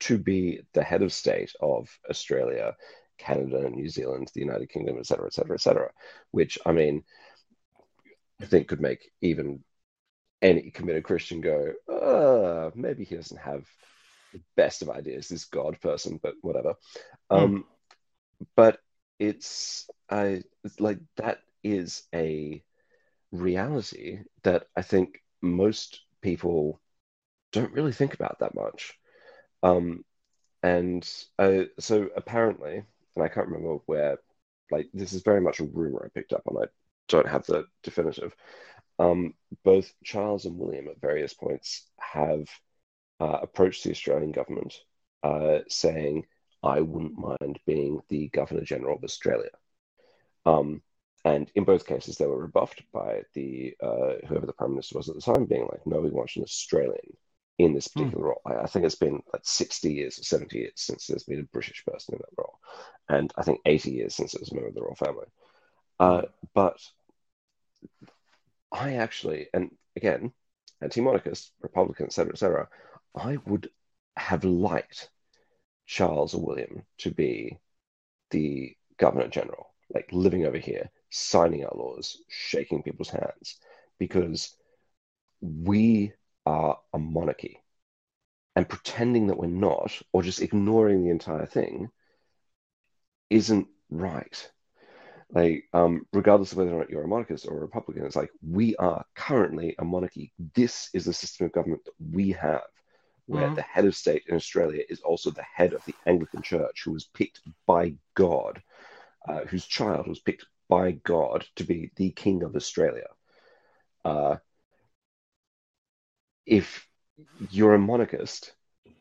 to be the head of state of Australia, Canada, New Zealand, the United Kingdom, et cetera, et cetera, et cetera. Which, I mean, I think could make even any committed Christian go, uh, maybe he doesn't have the best of ideas, this God person, but whatever. Um, but it's, I, it's like that is a reality that I think most people don't really think about that much. Um, and uh, so apparently, and I can't remember where, like, this is very much a rumor I picked up on. I don't have the definitive. Um, both Charles and William at various points have uh, approached the Australian government uh, saying, I wouldn't mind being the Governor General of Australia. Um, and in both cases, they were rebuffed by the uh, whoever the Prime Minister was at the time, being like, no, we want an Australian in this particular role. I, I think it's been like 60 years or 70 years since there's been a British person in that role. And I think 80 years since it was a member of the royal family. Uh, but I actually, and again, anti-monarchist, Republican, etc., etc., I would have liked Charles or William to be the Governor General, like living over here, signing our laws, shaking people's hands, because we are a monarchy. And pretending that we're not, or just ignoring the entire thing, isn't right. Like, um, regardless of whether or not you're a monarchist or a Republican, it's like we are currently a monarchy. This is the system of government that we have, where Mhm. the head of state in Australia is also the head of the Anglican Church, who was picked by God, uh, whose child was picked by God to be the king of Australia. Uh, if you're a monarchist,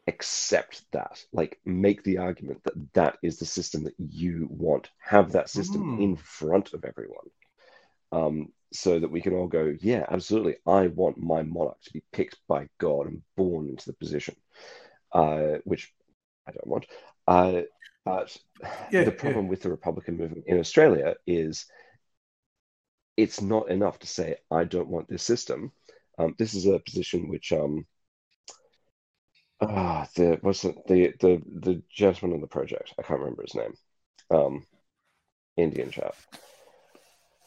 accept that. Like, make the argument that that is the system that you want. Have that system Mm. in front of everyone. Um, so that we can all go, yeah, absolutely. I want my monarch to be picked by God and born into the position, uh, which I don't want. Uh, but Yeah, the problem with the Republican movement in Australia is it's not enough to say, I don't want this system. Um, this is a position which um, ah, the what's it, the the the gentleman on the project? I can't remember his name. Um, Indian chap.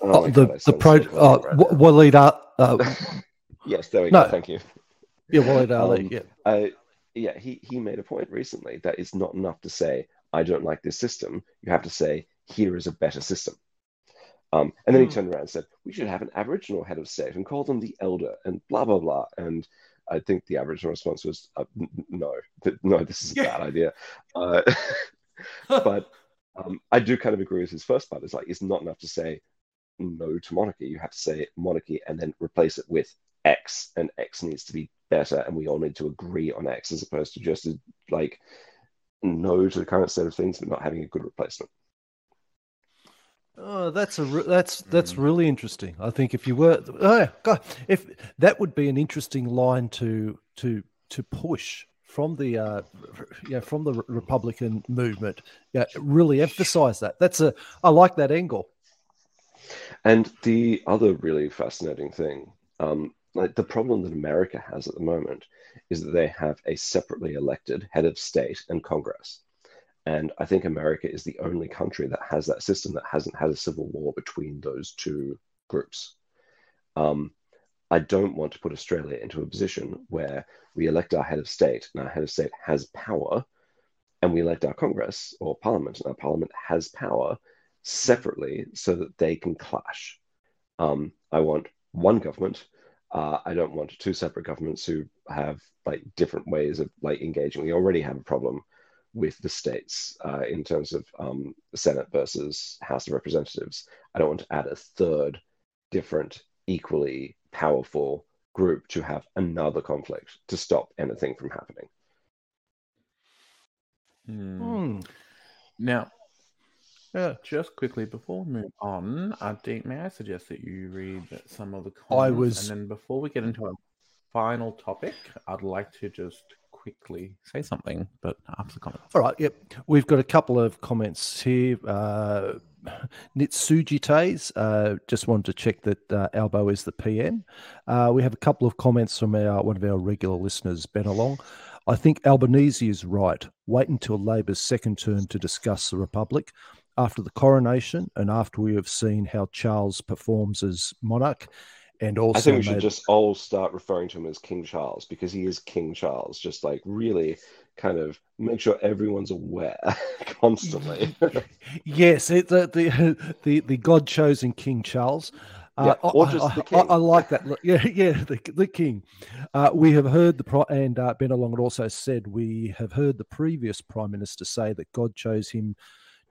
Oh Oh, the God, the pro uh, right Wa- Waleed uh, Yes, there we No. go. Thank you. yeah Waleed Aly Um, yeah Uh, yeah, he he made a point recently that it's not enough to say I don't like this system. You have to say here is a better system. Um, and then he Hmm. turned around and said we should have an Aboriginal head of state and call them the elder and blah blah blah. And I think the Aboriginal response was uh, no, th- no, this is a Yeah. bad idea. Uh, but Um, I do kind of agree with his first part. It's like it's not enough to say no to monarchy. You have to say monarchy and then replace it with X, and X needs to be better, and we all need to agree on X as opposed to just like no to the current state of things, but not having a good replacement. Oh, that's a re- that's that's mm. really interesting. I think if you were, oh God, if that would be an interesting line to to to push from the uh, yeah from the Republican movement, yeah, really emphasize that. That's a I like that angle. And the other really fascinating thing, um, like the problem that America has at the moment, is that they have a separately elected head of state and Congress. And I think America is the only country that has that system that hasn't had a civil war between those two groups. Um, I don't want to put Australia into a position where we elect our head of state and our head of state has power, and we elect our Congress or Parliament and our Parliament has power separately so that they can clash. Um, I want one government. Uh, I don't want two separate governments who have like different ways of like engaging. We already have a problem with the states uh, in terms of um, Senate versus House of Representatives. I don't want to add a third different, equally powerful group to have another conflict to stop anything from happening. Hmm. Hmm. Now, uh, just quickly before we move on, uh, Dean, may I suggest that you read some of the comments? I was, and then before we get into our final topic, I'd like to just quickly say something, but after the comments. All right. Yep. We've got a couple of comments here. Uh, Nitsujitays uh, just wanted to check that uh, Albo is the PM. Uh, we have a couple of comments from our one of our regular listeners, Ben Along. I think Albanese is right. Wait until Labor's second term to discuss the Republic. After the coronation and after we have seen how Charles performs as monarch, and also, I think we should just all start referring to him as King Charles because he is King Charles. Just like really kind of make sure everyone's aware constantly. yes, it, the, the the the God chosen King Charles. Uh, yeah, or just I, the king. I, I, like that. Yeah, yeah, the, the king. Uh, we have heard the pro- and uh, Ben Along had also said we have heard the previous prime minister say that God chose him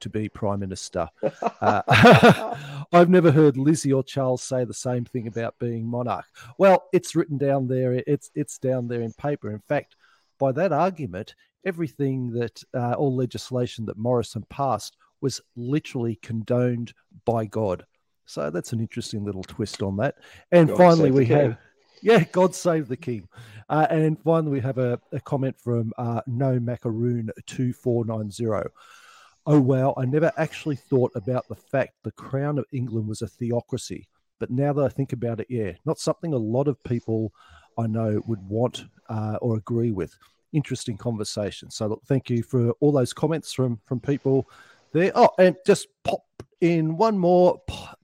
to be prime minister. Uh, I've never heard Lizzie or Charles say the same thing about being monarch. Well, it's written down there. It's it's down there in paper. In fact, by that argument, everything that uh, all legislation that Morrison passed was literally condoned by God. So that's an interesting little twist on that. And God finally, we have. Yeah, God save the king. Uh, and finally, we have a, a comment from uh, No Macaroon 2490. Oh, wow, I never actually thought about the fact the Crown of England was a theocracy. But now that I think about it, yeah, not something a lot of people I know would want uh, or agree with. Interesting conversation. So, look, thank you for all those comments from from people there. Oh, and just pop in one more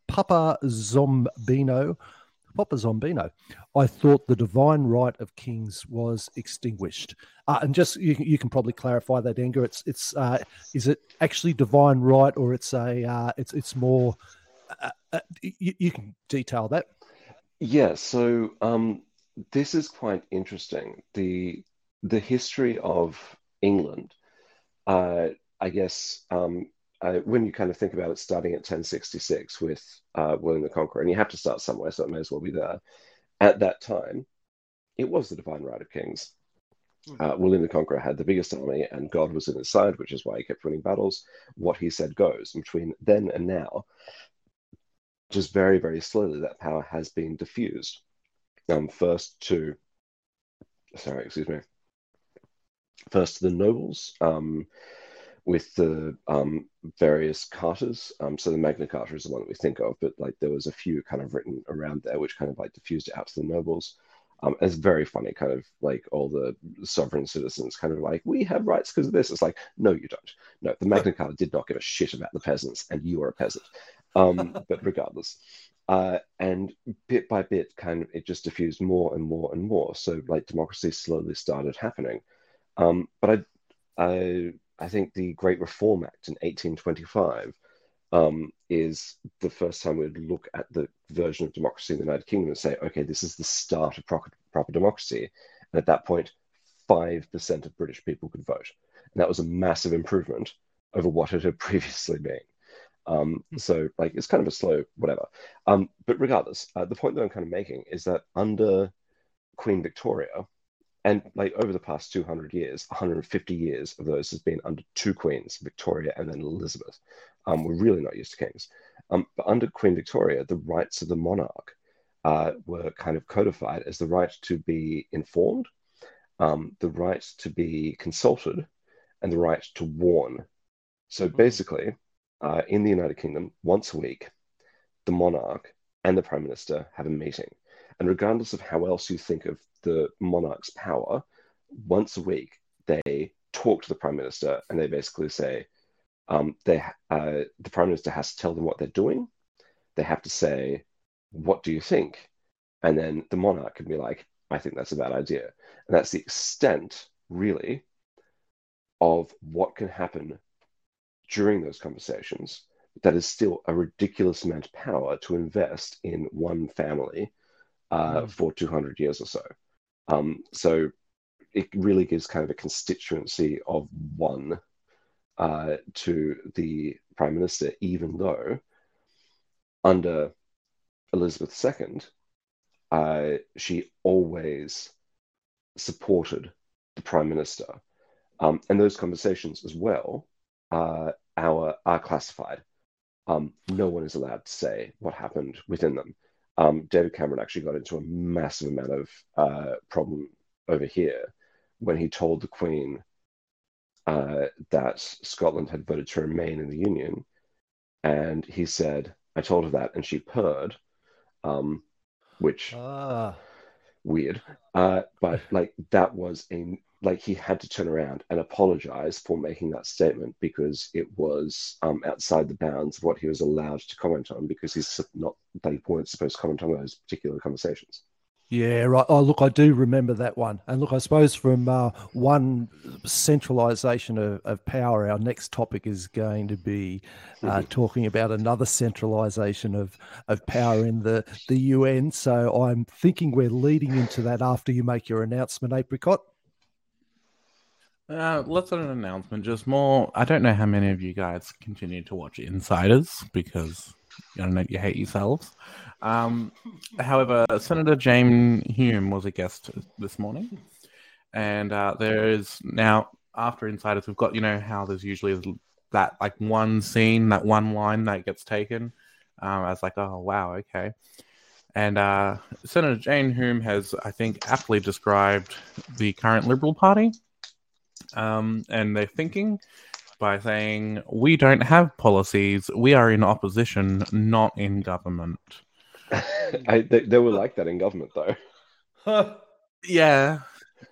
Papa Zombino Papa Zombino, I thought the divine right of kings was extinguished. Uh, and just you, you can probably clarify that, Anger. It's it's uh, is it actually divine right or it's a uh, it's it's more. Uh, uh, you, you, can detail that. Yeah. So um, this is quite interesting. the The history of England, uh, I guess. Um, uh, when you kind of think about it, starting at 1066 with uh, William the Conqueror, and you have to start somewhere, so it may as well be there. At that time, it was the divine right of kings. Hmm. Uh, William the Conqueror had the biggest army, and God was in his side, which is why he kept winning battles. What he said goes. Between then and now, just very, very slowly, that power has been diffused. Um, first to, sorry, excuse me, first to the nobles. Um, with the um, various cartas. Um, so the Magna Carta is the one that we think of, but like there was a few kind of written around there, which kind of like diffused it out to the nobles. Um, it's very funny, kind of like all the sovereign citizens, kind of like we have rights because of this. It's like no, you don't. No, the Magna Carta did not give a shit about the peasants, and you are a peasant. Um, but regardless. Uh, and bit by bit, kind of, it just diffused more and more and more. So, like, democracy slowly started happening. Um, but I, I I think the Great Reform Act in 1825 um, is the first time we'd look at the version of democracy in the United Kingdom and say, okay, this is the start of proper, proper democracy. And at that point, 5% of British people could vote. And that was a massive improvement over what it had previously been. Um, so like it's kind of a slow whatever. Um, but regardless, uh, the point that I'm kind of making is that under Queen Victoria, and like over the past 200 years, 150 years of those has been under two queens, Victoria and then Elizabeth. Um, we're really not used to kings. Um, but under Queen Victoria, the rights of the monarch uh, were kind of codified as the right to be informed, um, the right to be consulted, and the right to warn. So Hmm. basically, uh, in the United Kingdom, once a week, the monarch and the prime minister have a meeting. And regardless of how else you think of the monarch's power, once a week they talk to the prime minister and they basically say, um, they uh, the prime minister has to tell them what they're doing. They have to say, "What do you think?" And then the monarch can be like, "I think that's a bad idea." And that's the extent, really, of what can happen during those conversations. That is still a ridiculous amount of power to invest in one family uh, Mm. for 200 years or so. Um, so it really gives kind of a constituency of one uh, to the prime minister, even though under Elizabeth II, uh, she always supported the prime minister. Um, and those conversations as well uh, are classified. Um, no one is allowed to say what happened within them. Um, David Cameron actually got into a massive amount of uh, problem over here when he told the Queen uh, that Scotland had voted to remain in the Union. And he said, I told her that, and she purred, um, which Ah, weird. Uh, but like that was a like he had to turn around and apologize for making that statement because it was um, outside the bounds of what he was allowed to comment on because he's not they weren't supposed to comment on those particular conversations. yeah, right. Oh, look, I do remember that one. And look, I suppose from uh, one centralization of, of power, our next topic is going to be uh, talking about another centralization of, of power in the, the UN. So I'm thinking we're leading into that after you make your announcement, Apricot. Uh, less than an announcement, just more. I don't know how many of you guys continue to watch Insiders because I don't know you hate yourselves. Um, however, Senator Jane Hume was a guest this morning, and uh, there is now after Insiders, we've got you know how there's usually that like one scene, that one line that gets taken um, as like, oh wow, okay. And uh, Senator Jane Hume has, I think, aptly described the current Liberal Party um, and their thinking by saying, We don't have policies. We are in opposition, not in government. I, they, they were like that in government though. Yeah.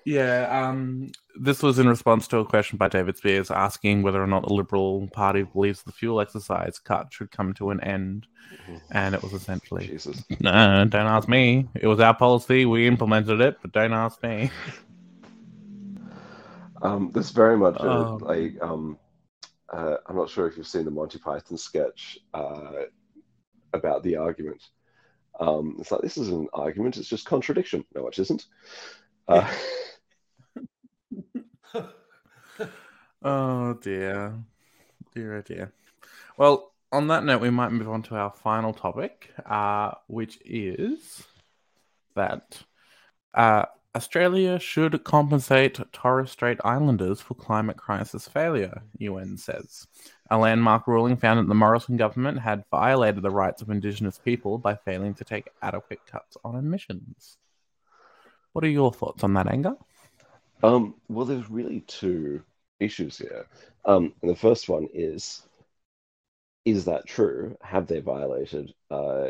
Yeah. Um, this was in response to a question by David Speers asking whether or not the Liberal Party believes the fuel excise cut should come to an end. And it was essentially, Jesus. no, don't ask me. It was our policy. We implemented it, but don't ask me. Um, this very much Oh. like um, uh, I'm not sure if you've seen the Monty Python sketch uh, about the argument. Um, it's like this is an argument; it's just contradiction. No, it isn't. Uh, Oh dear. Dear oh dear. Well, on that note, we might move on to our final topic, uh, which is that uh, Australia should compensate Torres Strait Islanders for climate crisis failure, UN says. A landmark ruling found that the Morrison government had violated the rights of Indigenous people by failing to take adequate cuts on emissions. What are your thoughts on that, Anger? um, well, there's really two issues here. Um, the first one is: is that true? Have they violated uh,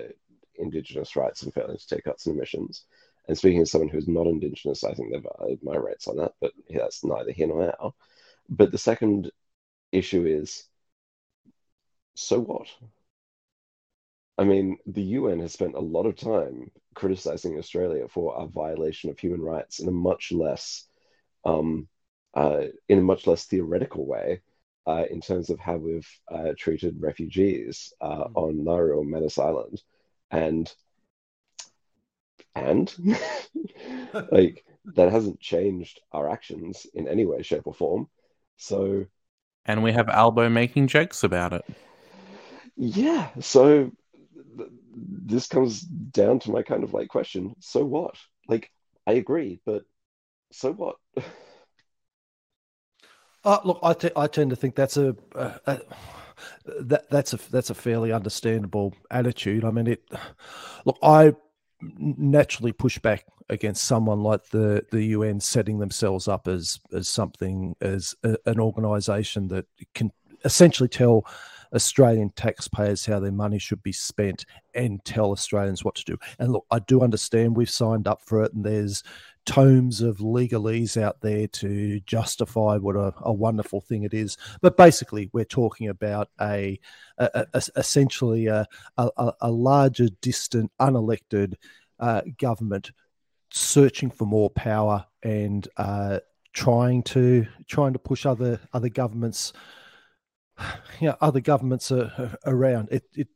Indigenous rights and failing to take cuts in emissions? And speaking as someone who's not Indigenous, I think they've violated my rights on that, but that's neither here nor there. But the second issue is so what? I mean, the UN has spent a lot of time criticizing Australia for a violation of human rights in a much less, um, uh, in a much less theoretical way, uh, in terms of how we've uh, treated refugees uh, Mm. on Nauru or Manus Island, and and like that hasn't changed our actions in any way, shape, or form. So And we have Albo making jokes about it. Yeah, so th- this comes down to my kind of like question. So what? Like, I agree, but so what? Uh, look, I, t- I tend to think that's a, a, a that that's a that's a fairly understandable attitude. I mean, it. Look, I naturally push back against someone like the the UN setting themselves up as as something as a, an organisation that can essentially tell Australian taxpayers how their money should be spent and tell Australians what to do. And look, I do understand we've signed up for it, and there's tomes of legalese out there to justify what a, a wonderful thing it is. But basically, we're talking about a, a, a essentially a, larger, distant, unelected uh, government searching for more power and uh, trying to trying to push other other governments you know, other governments are around. It, it,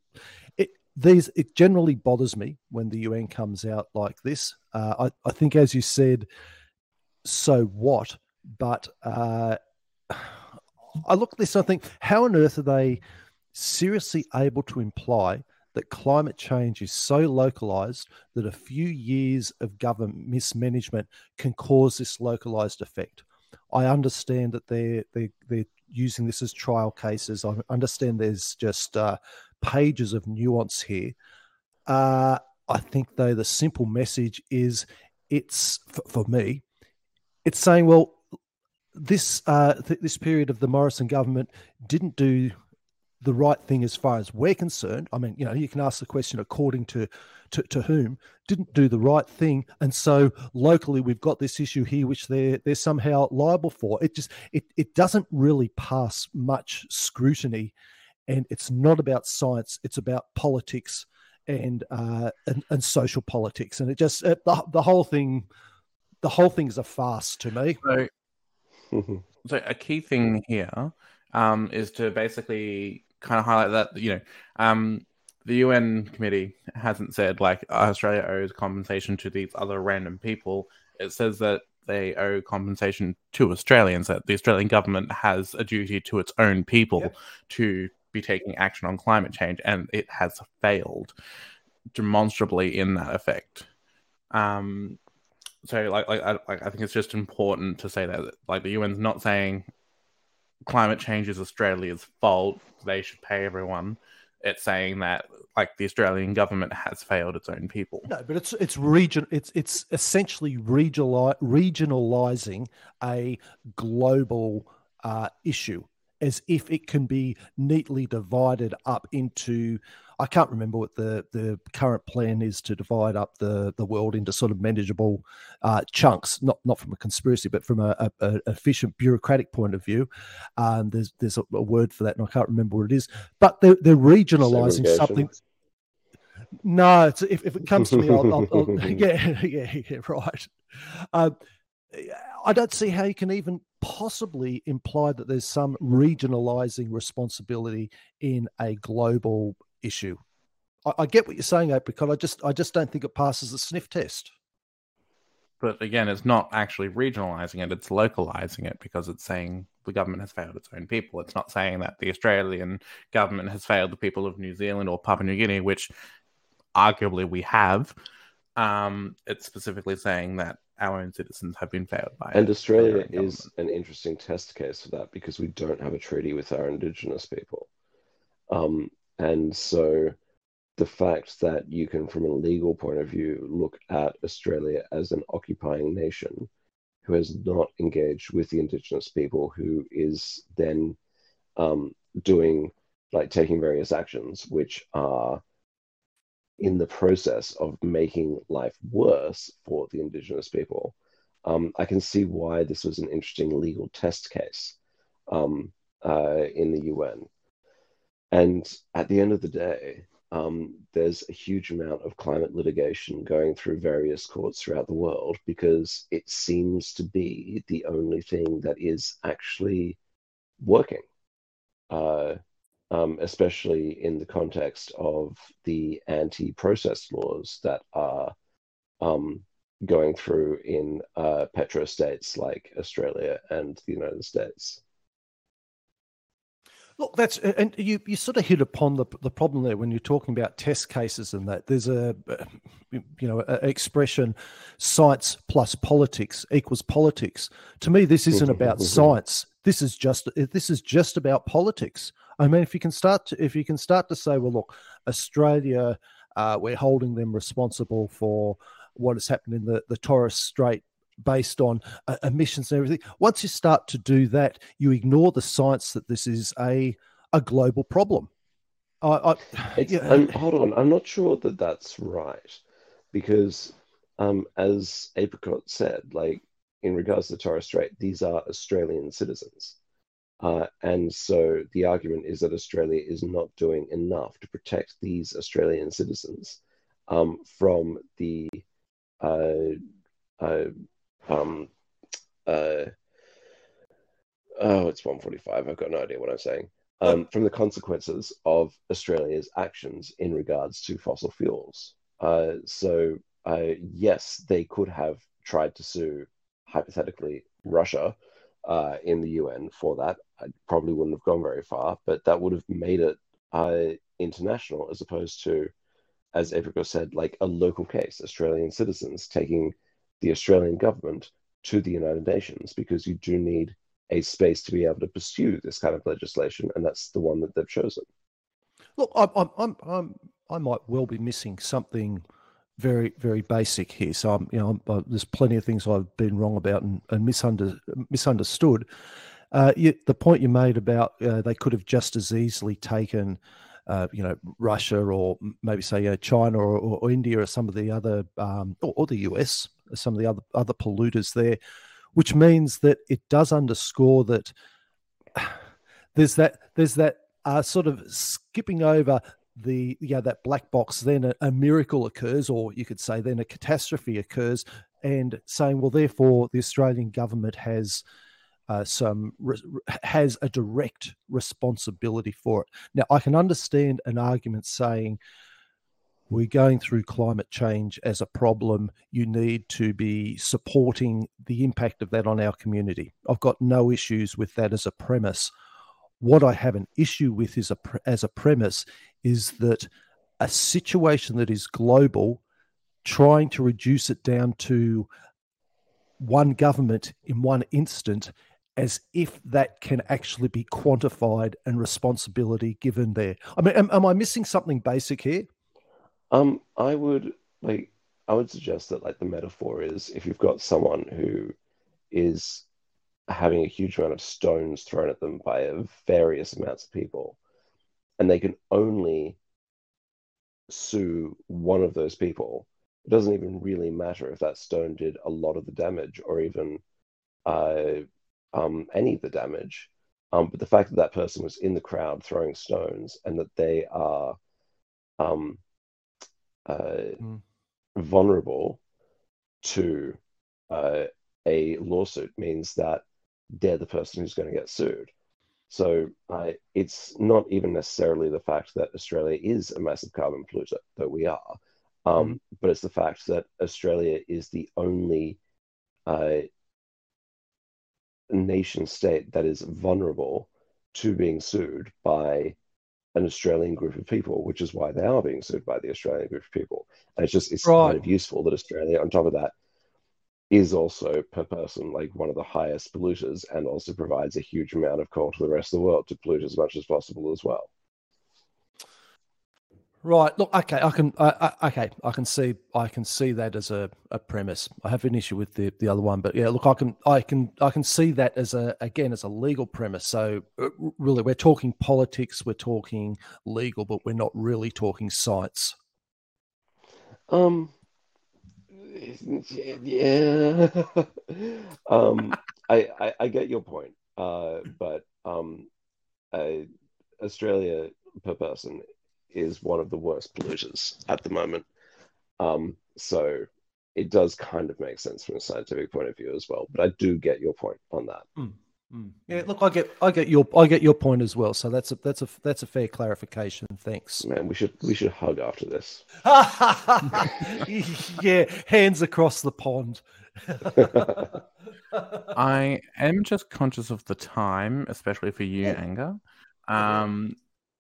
it, these, it generally bothers me when the UN comes out like this. Uh, I, I think, as you said, so what? But uh, I look at this and I think, how on earth are they seriously able to imply that climate change is so localized that a few years of government mismanagement can cause this localized effect? I understand that they're, they're, they're using this as trial cases. I understand there's just uh, pages of nuance here. Uh, I think, though, the simple message is it's for, me, it's saying, well, this uh, th- this period of the Morrison government didn't do the right thing as far as we're concerned. I mean, you know, you can ask the question according to, to, to whom didn't do the right thing, and so locally we've got this issue here which they're they're somehow liable for. It just it it doesn't really pass much scrutiny, and it's not about science. It's about politics and uh, and, and social politics, and it just it, the the whole thing the whole thing is a farce to me. So, so a key thing here um, is to basically kind of highlight that you know um, the UN committee hasn't said like Australia owes compensation to these other random people. It says that they owe compensation to Australians. That the Australian government has a duty to its own people yep. to be taking action on climate change, and it has failed demonstrably in that effect. Um, so, like, like I, like, I think it's just important to say that, like, the UN's not saying climate change is Australia's fault. They should pay everyone. It's saying that like the Australian government has failed its own people. No, but it's it's region it's it's essentially regional regionalizing a global uh, issue as if it can be neatly divided up into I can't remember what the, the current plan is to divide up the, the world into sort of manageable uh, chunks, not not from a conspiracy, but from a, a, a efficient bureaucratic point of view. Um, there's there's a, a, word for that, and I can't remember what it is. But they're, they're regionalizing something. No, if, if it comes to me, I'll, I'll, I'll yeah, yeah, yeah, right. Um, I don't see how you can even possibly imply that there's some regionalizing responsibility in a global issue. I, I get what you're saying, because I just I just don't think it passes the sniff test. But again, it's not actually regionalizing it; it's localizing it because it's saying the government has failed its own people. It's not saying that the Australian government has failed the people of New Zealand or Papua New Guinea, which arguably we have. Um, it's specifically saying that our own citizens have been failed by. And Australia is an interesting test case for that because we don't have a treaty with our Indigenous people. Um, and so the fact that you can, from a legal point of view, look at Australia as an occupying nation who has not engaged with the Indigenous people, who is then um, doing, like, taking various actions which are in the process of making life worse for the Indigenous people. Um, I can see why this was an interesting legal test case um, uh, in the UN and at the end of the day, um, there's a huge amount of climate litigation going through various courts throughout the world because it seems to be the only thing that is actually working, uh, um, especially in the context of the anti process laws that are um, going through in uh, petrostates like Australia and the United States. Look, that's and you you sort of hit upon the the problem there when you're talking about test cases and that there's a you know a expression science plus politics equals politics. To me, this isn't about science. This is just this is just about politics. I mean, if you can start to, if you can start to say, well, look, Australia, uh, we're holding them responsible for what has happened in the the Torres Strait based on uh, emissions and everything. Once you start to do that, you ignore the science that this is a a global problem. I, I yeah. hold on, I'm not sure that that's right because, um, as Apricot said, like in regards to Torres Strait, these are Australian citizens. Uh, and so the argument is that Australia is not doing enough to protect these Australian citizens um, from the uh, uh, um, uh, oh, it's 145. I've got no idea what I'm saying. Um, from the consequences of Australia's actions in regards to fossil fuels. Uh, so, uh, yes, they could have tried to sue, hypothetically, Russia uh, in the UN for that. I probably wouldn't have gone very far, but that would have made it uh, international as opposed to, as Apricot said, like a local case, Australian citizens taking the Australian government to the United Nations because you do need a space to be able to pursue this kind of legislation, and that's the one that they've chosen. Look, I'm, I'm, I'm, i might well be missing something very, very basic here. So, I'm, you know, I'm, there's plenty of things I've been wrong about and, and misunder, misunderstood. Uh, you, the point you made about uh, they could have just as easily taken uh, you know, Russia or maybe say uh, China or, or, India or some of the other, um, or, or, the US, or some of the other other polluters there, which means that it does underscore that there's that there's that uh, sort of skipping over the yeah that black box. Then a, a miracle occurs, or you could say then a catastrophe occurs, and saying well, therefore the Australian government has uh, some re- has a direct responsibility for it. Now, I can understand an argument saying we're going through climate change as a problem. You need to be supporting the impact of that on our community. I've got no issues with that as a premise. What I have an issue with is a as a premise is that a situation that is global, trying to reduce it down to one government in one instant as if that can actually be quantified and responsibility given there. I mean, am, am I missing something basic here? Um, I would like I would suggest that like the metaphor is if you've got someone who is having a huge amount of stones thrown at them by various amounts of people, and they can only sue one of those people. It doesn't even really matter if that stone did a lot of the damage or even uh, um, any of the damage. Um, but the fact that that person was in the crowd throwing stones and that they are um, uh, mm. vulnerable to uh, a lawsuit means that they're the person who's going to get sued. So uh, it's not even necessarily the fact that Australia is a massive carbon polluter, though we are, um, mm. but it's the fact that Australia is the only uh, nation state that is vulnerable to being sued by an Australian group of people, which is why they are being sued by the Australian group of people. And it's just it's right. kind of useful that Australia, on top of that, is also per person like one of the highest polluters and also provides a huge amount of coal to the rest of the world to pollute as much as possible as well. Right. Look. Okay. I can. I, I, okay. I can see. I can see that as a, a premise. I have an issue with the, the other one, but yeah. Look. I can. I can. I can see that as a again as a legal premise. So uh, really, we're talking politics. We're talking legal, but we're not really talking science. Um. Yeah. um. I, I I get your point. Uh. But um. I, Australia per person is one of the worst polluters at the moment. Um, so it does kind of make sense from a scientific point of view as well. But I do get your point on that. Mm. Yeah, look, I get, I get your, I get your point as well. So that's a, that's a, that's a fair clarification. Thanks, man. We should, we should hug after this. yeah, hands across the pond. I am just conscious of the time, especially for you, Anger. Um,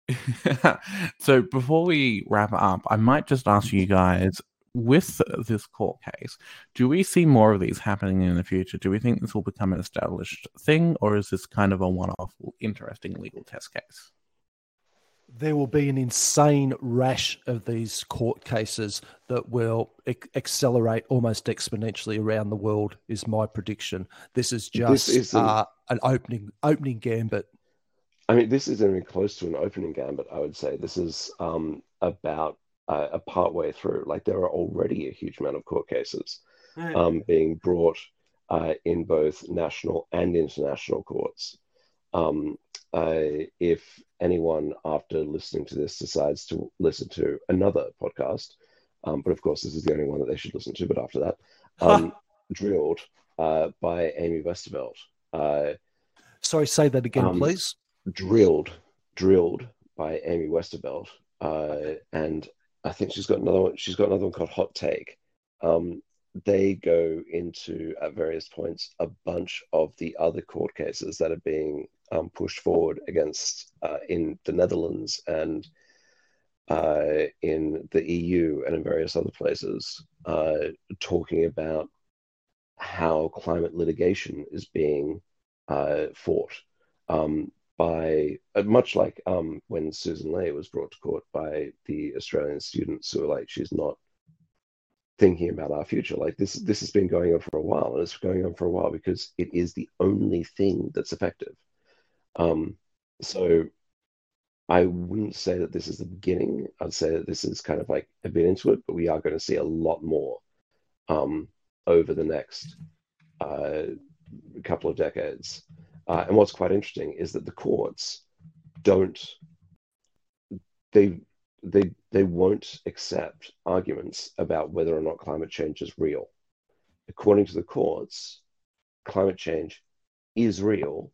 so before we wrap up, I might just ask you guys with this court case, do we see more of these happening in the future? Do we think this will become an established thing, or is this kind of a one off interesting legal test case? There will be an insane rash of these court cases that will ac- accelerate almost exponentially around the world. Is my prediction. This is just This is uh, an opening opening gambit. I mean, this isn't even close to an opening gambit. I would say this is um, about uh, a part way through. Like there are already a huge amount of court cases um, being brought uh, in both national and international courts. Um, uh, if anyone after listening to this decides to listen to another podcast, um, but of course this is the only one that they should listen to. But after that, um, drilled uh, by Amy Westervelt. Uh, Sorry, say that again, Um, please. drilled, drilled by Amy Westervelt, uh, and I think she's got another one. She's got another one called Hot Take. Um, they go into at various points a bunch of the other court cases that are being um, pushed forward against uh, in the Netherlands and uh, in the EU and in various other places, uh, talking about how climate litigation is being uh, fought. Um, by uh, much like um, when Susan Ley was brought to court by the Australian students who were like, she's not thinking about our future. Like this, this has been going on for a while, and it's going on for a while because it is the only thing that's effective. Um, so I wouldn't say that this is the beginning. I'd say that this is kind of like a bit into it, but we are going to see a lot more um, over the next uh, couple of decades. Uh, and what's quite interesting is that the courts don't they they they won't accept arguments about whether or not climate change is real. According to the courts, climate change is real.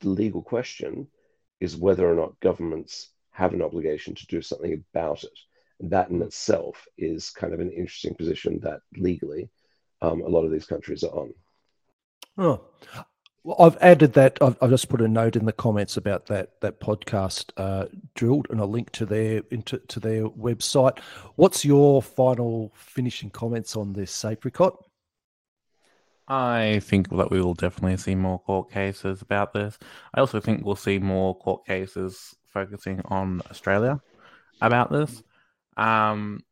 The legal question is whether or not governments have an obligation to do something about it. That in itself is kind of an interesting position that legally um, a lot of these countries are on. Oh. Well, I've added that. I've, I've just put a note in the comments about that that podcast uh, drilled, and a link to their into to their website. What's your final finishing comments on this, Apricot? I think that we will definitely see more court cases about this. I also think we'll see more court cases focusing on Australia about this. Um,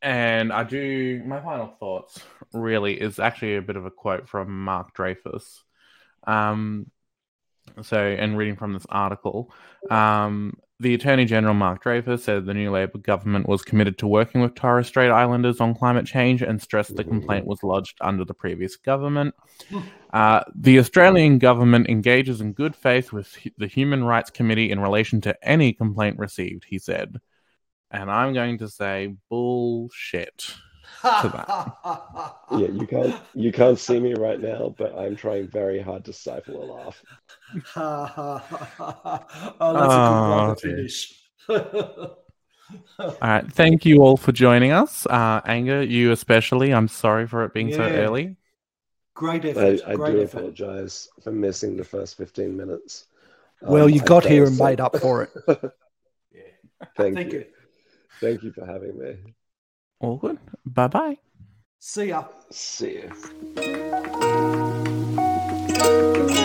and I do, my final thoughts really is actually a bit of a quote from Mark Dreyfus. Um, so, and reading from this article, um, the Attorney General Mark Dreyfus said the new Labor government was committed to working with Torres Strait Islanders on climate change and stressed the complaint was lodged under the previous government. Uh, the Australian government engages in good faith with the Human Rights Committee in relation to any complaint received, he said. And I'm going to say bullshit. That. Yeah, you can't you can't see me right now, but I'm trying very hard to stifle a laugh. oh, that's Oh, a good way to finish. All right. Thank you all for joining us. Uh, Anger, you especially. I'm sorry for it being so early. Great effort. I great do effort. apologize for missing the first 15 minutes. Well, Um, you I got here and fell made up for it. Thank, Thank you. you. Thank you for having me. All good. Bye bye. See ya. See ya.